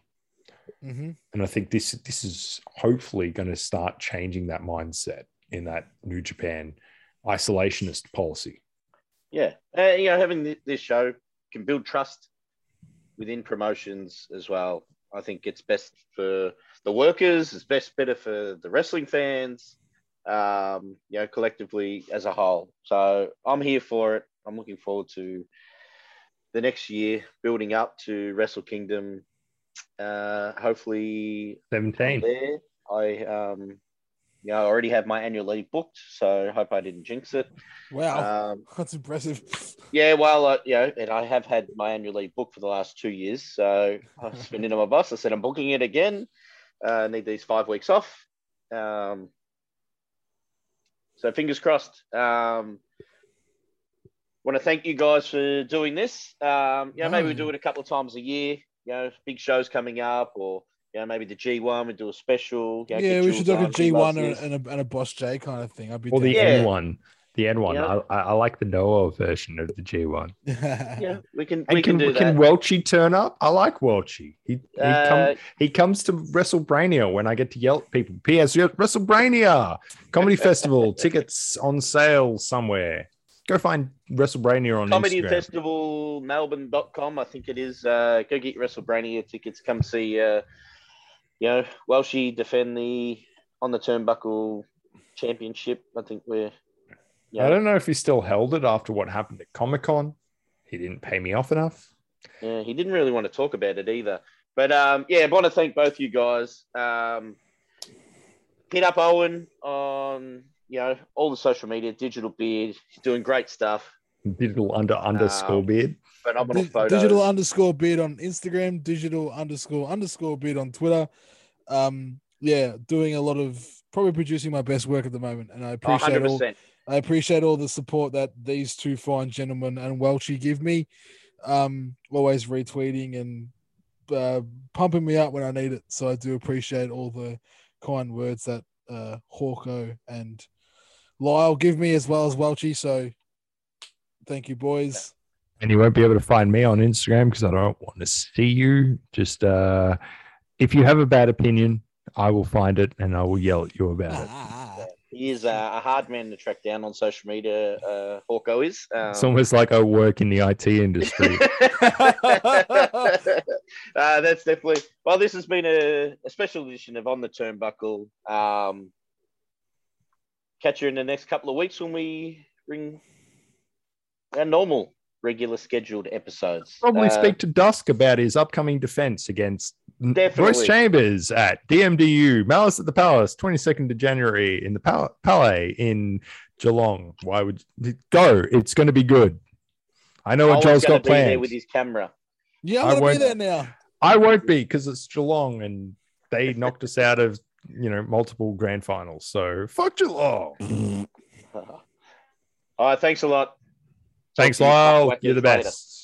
hmm And I think this this is hopefully going to start changing that mindset in that New Japan isolationist policy. Yeah, uh, you know, having this show can build trust within promotions as well. I think it's best for the workers. It's best better for the wrestling fans. Um, you know, collectively as a whole. So I'm here for it. I'm looking forward to the next year building up to Wrestle Kingdom. Uh, hopefully 17. there. I um, you know, I already have my annual leave booked, so hope I didn't jinx it. Wow, Um, *laughs* that's impressive. yeah, well, uh, you know, and I have had my annual leave booked for the last two years. So *laughs* I was been into my boss. I said I'm booking it again. Uh, I need these five weeks off. Um, so fingers crossed. Um, want to thank you guys for doing this. Um, you know, maybe we do it a couple of times a year. You know, big shows coming up, or you know, maybe the G1 we do a special. you know, yeah, we should do like a on, he G1 and, a- and, a, and a Boss J kind of thing. I'd be Or the down. Yeah. N one. The N one. Yeah. I, I I like the Noah version of the G one. *laughs* Yeah, we can And we can, can do can that. Welchie turn up? I like Welchie. He he, Uh, come, he comes to WrestleBrania when I get to yell at people. P.S. you're at WrestleBrania Comedy *laughs* Festival tickets on sale somewhere. Go find WrestleBrania on Comedy Instagram. Festival Melbourne.com, I think it is. Uh, go get your WrestleBrania tickets. Come see, uh, you know, Welshie defend the on the turnbuckle championship. I think we're, yeah, I don't know if he still held it after what happened at Comic Con. He didn't pay me off enough. yeah, he didn't really want to talk about it either. But um, yeah, I want to thank both you guys. Um, hit up Owen on you know all the social media, Digital Beard. He's doing great stuff. Digital under underscore Um, beard. Phenomenal Di- photos. digital underscore beard on Instagram, digital underscore underscore beard on Twitter. Um, yeah, doing a lot of probably producing my best work at the moment, and I Oh, appreciate all 100%. I appreciate all the support that these two fine gentlemen and Welchie give me. Um, always retweeting and uh, pumping me up when I need it. So I do appreciate all the kind words that uh, Hawko and Lyle give me as well as Welchie. So thank you, boys. And you won't be able to find me on Instagram because I don't want to see you. Just uh, if you have a bad opinion, I will find it and I will yell at you about it. He is uh, a hard man to track down on social media. Uh, Hawko is. Um, It's almost like I work in the IT industry. *laughs* *laughs* uh, that's definitely. Well, this has been a, a special edition of On the Turnbuckle. Um, catch you in the next couple of weeks when we bring our normal, regular scheduled episodes. Probably Uh, speak to Dusk about his upcoming defense against N- Definitely. Royce Chambers at DMDU, Malice at the Palace, 22nd of January in the Pal- Palais in Geelong. Why would go? It's going to be good. I know what Owen's Joel's got be there planned. with his camera. yeah, I I'm gonna be there now. I won't be because it's Geelong and they knocked us out of you know multiple grand finals. So fuck Geelong. *laughs* All right, thanks a lot. Thanks, Talk to you Lyle. You're the later. best.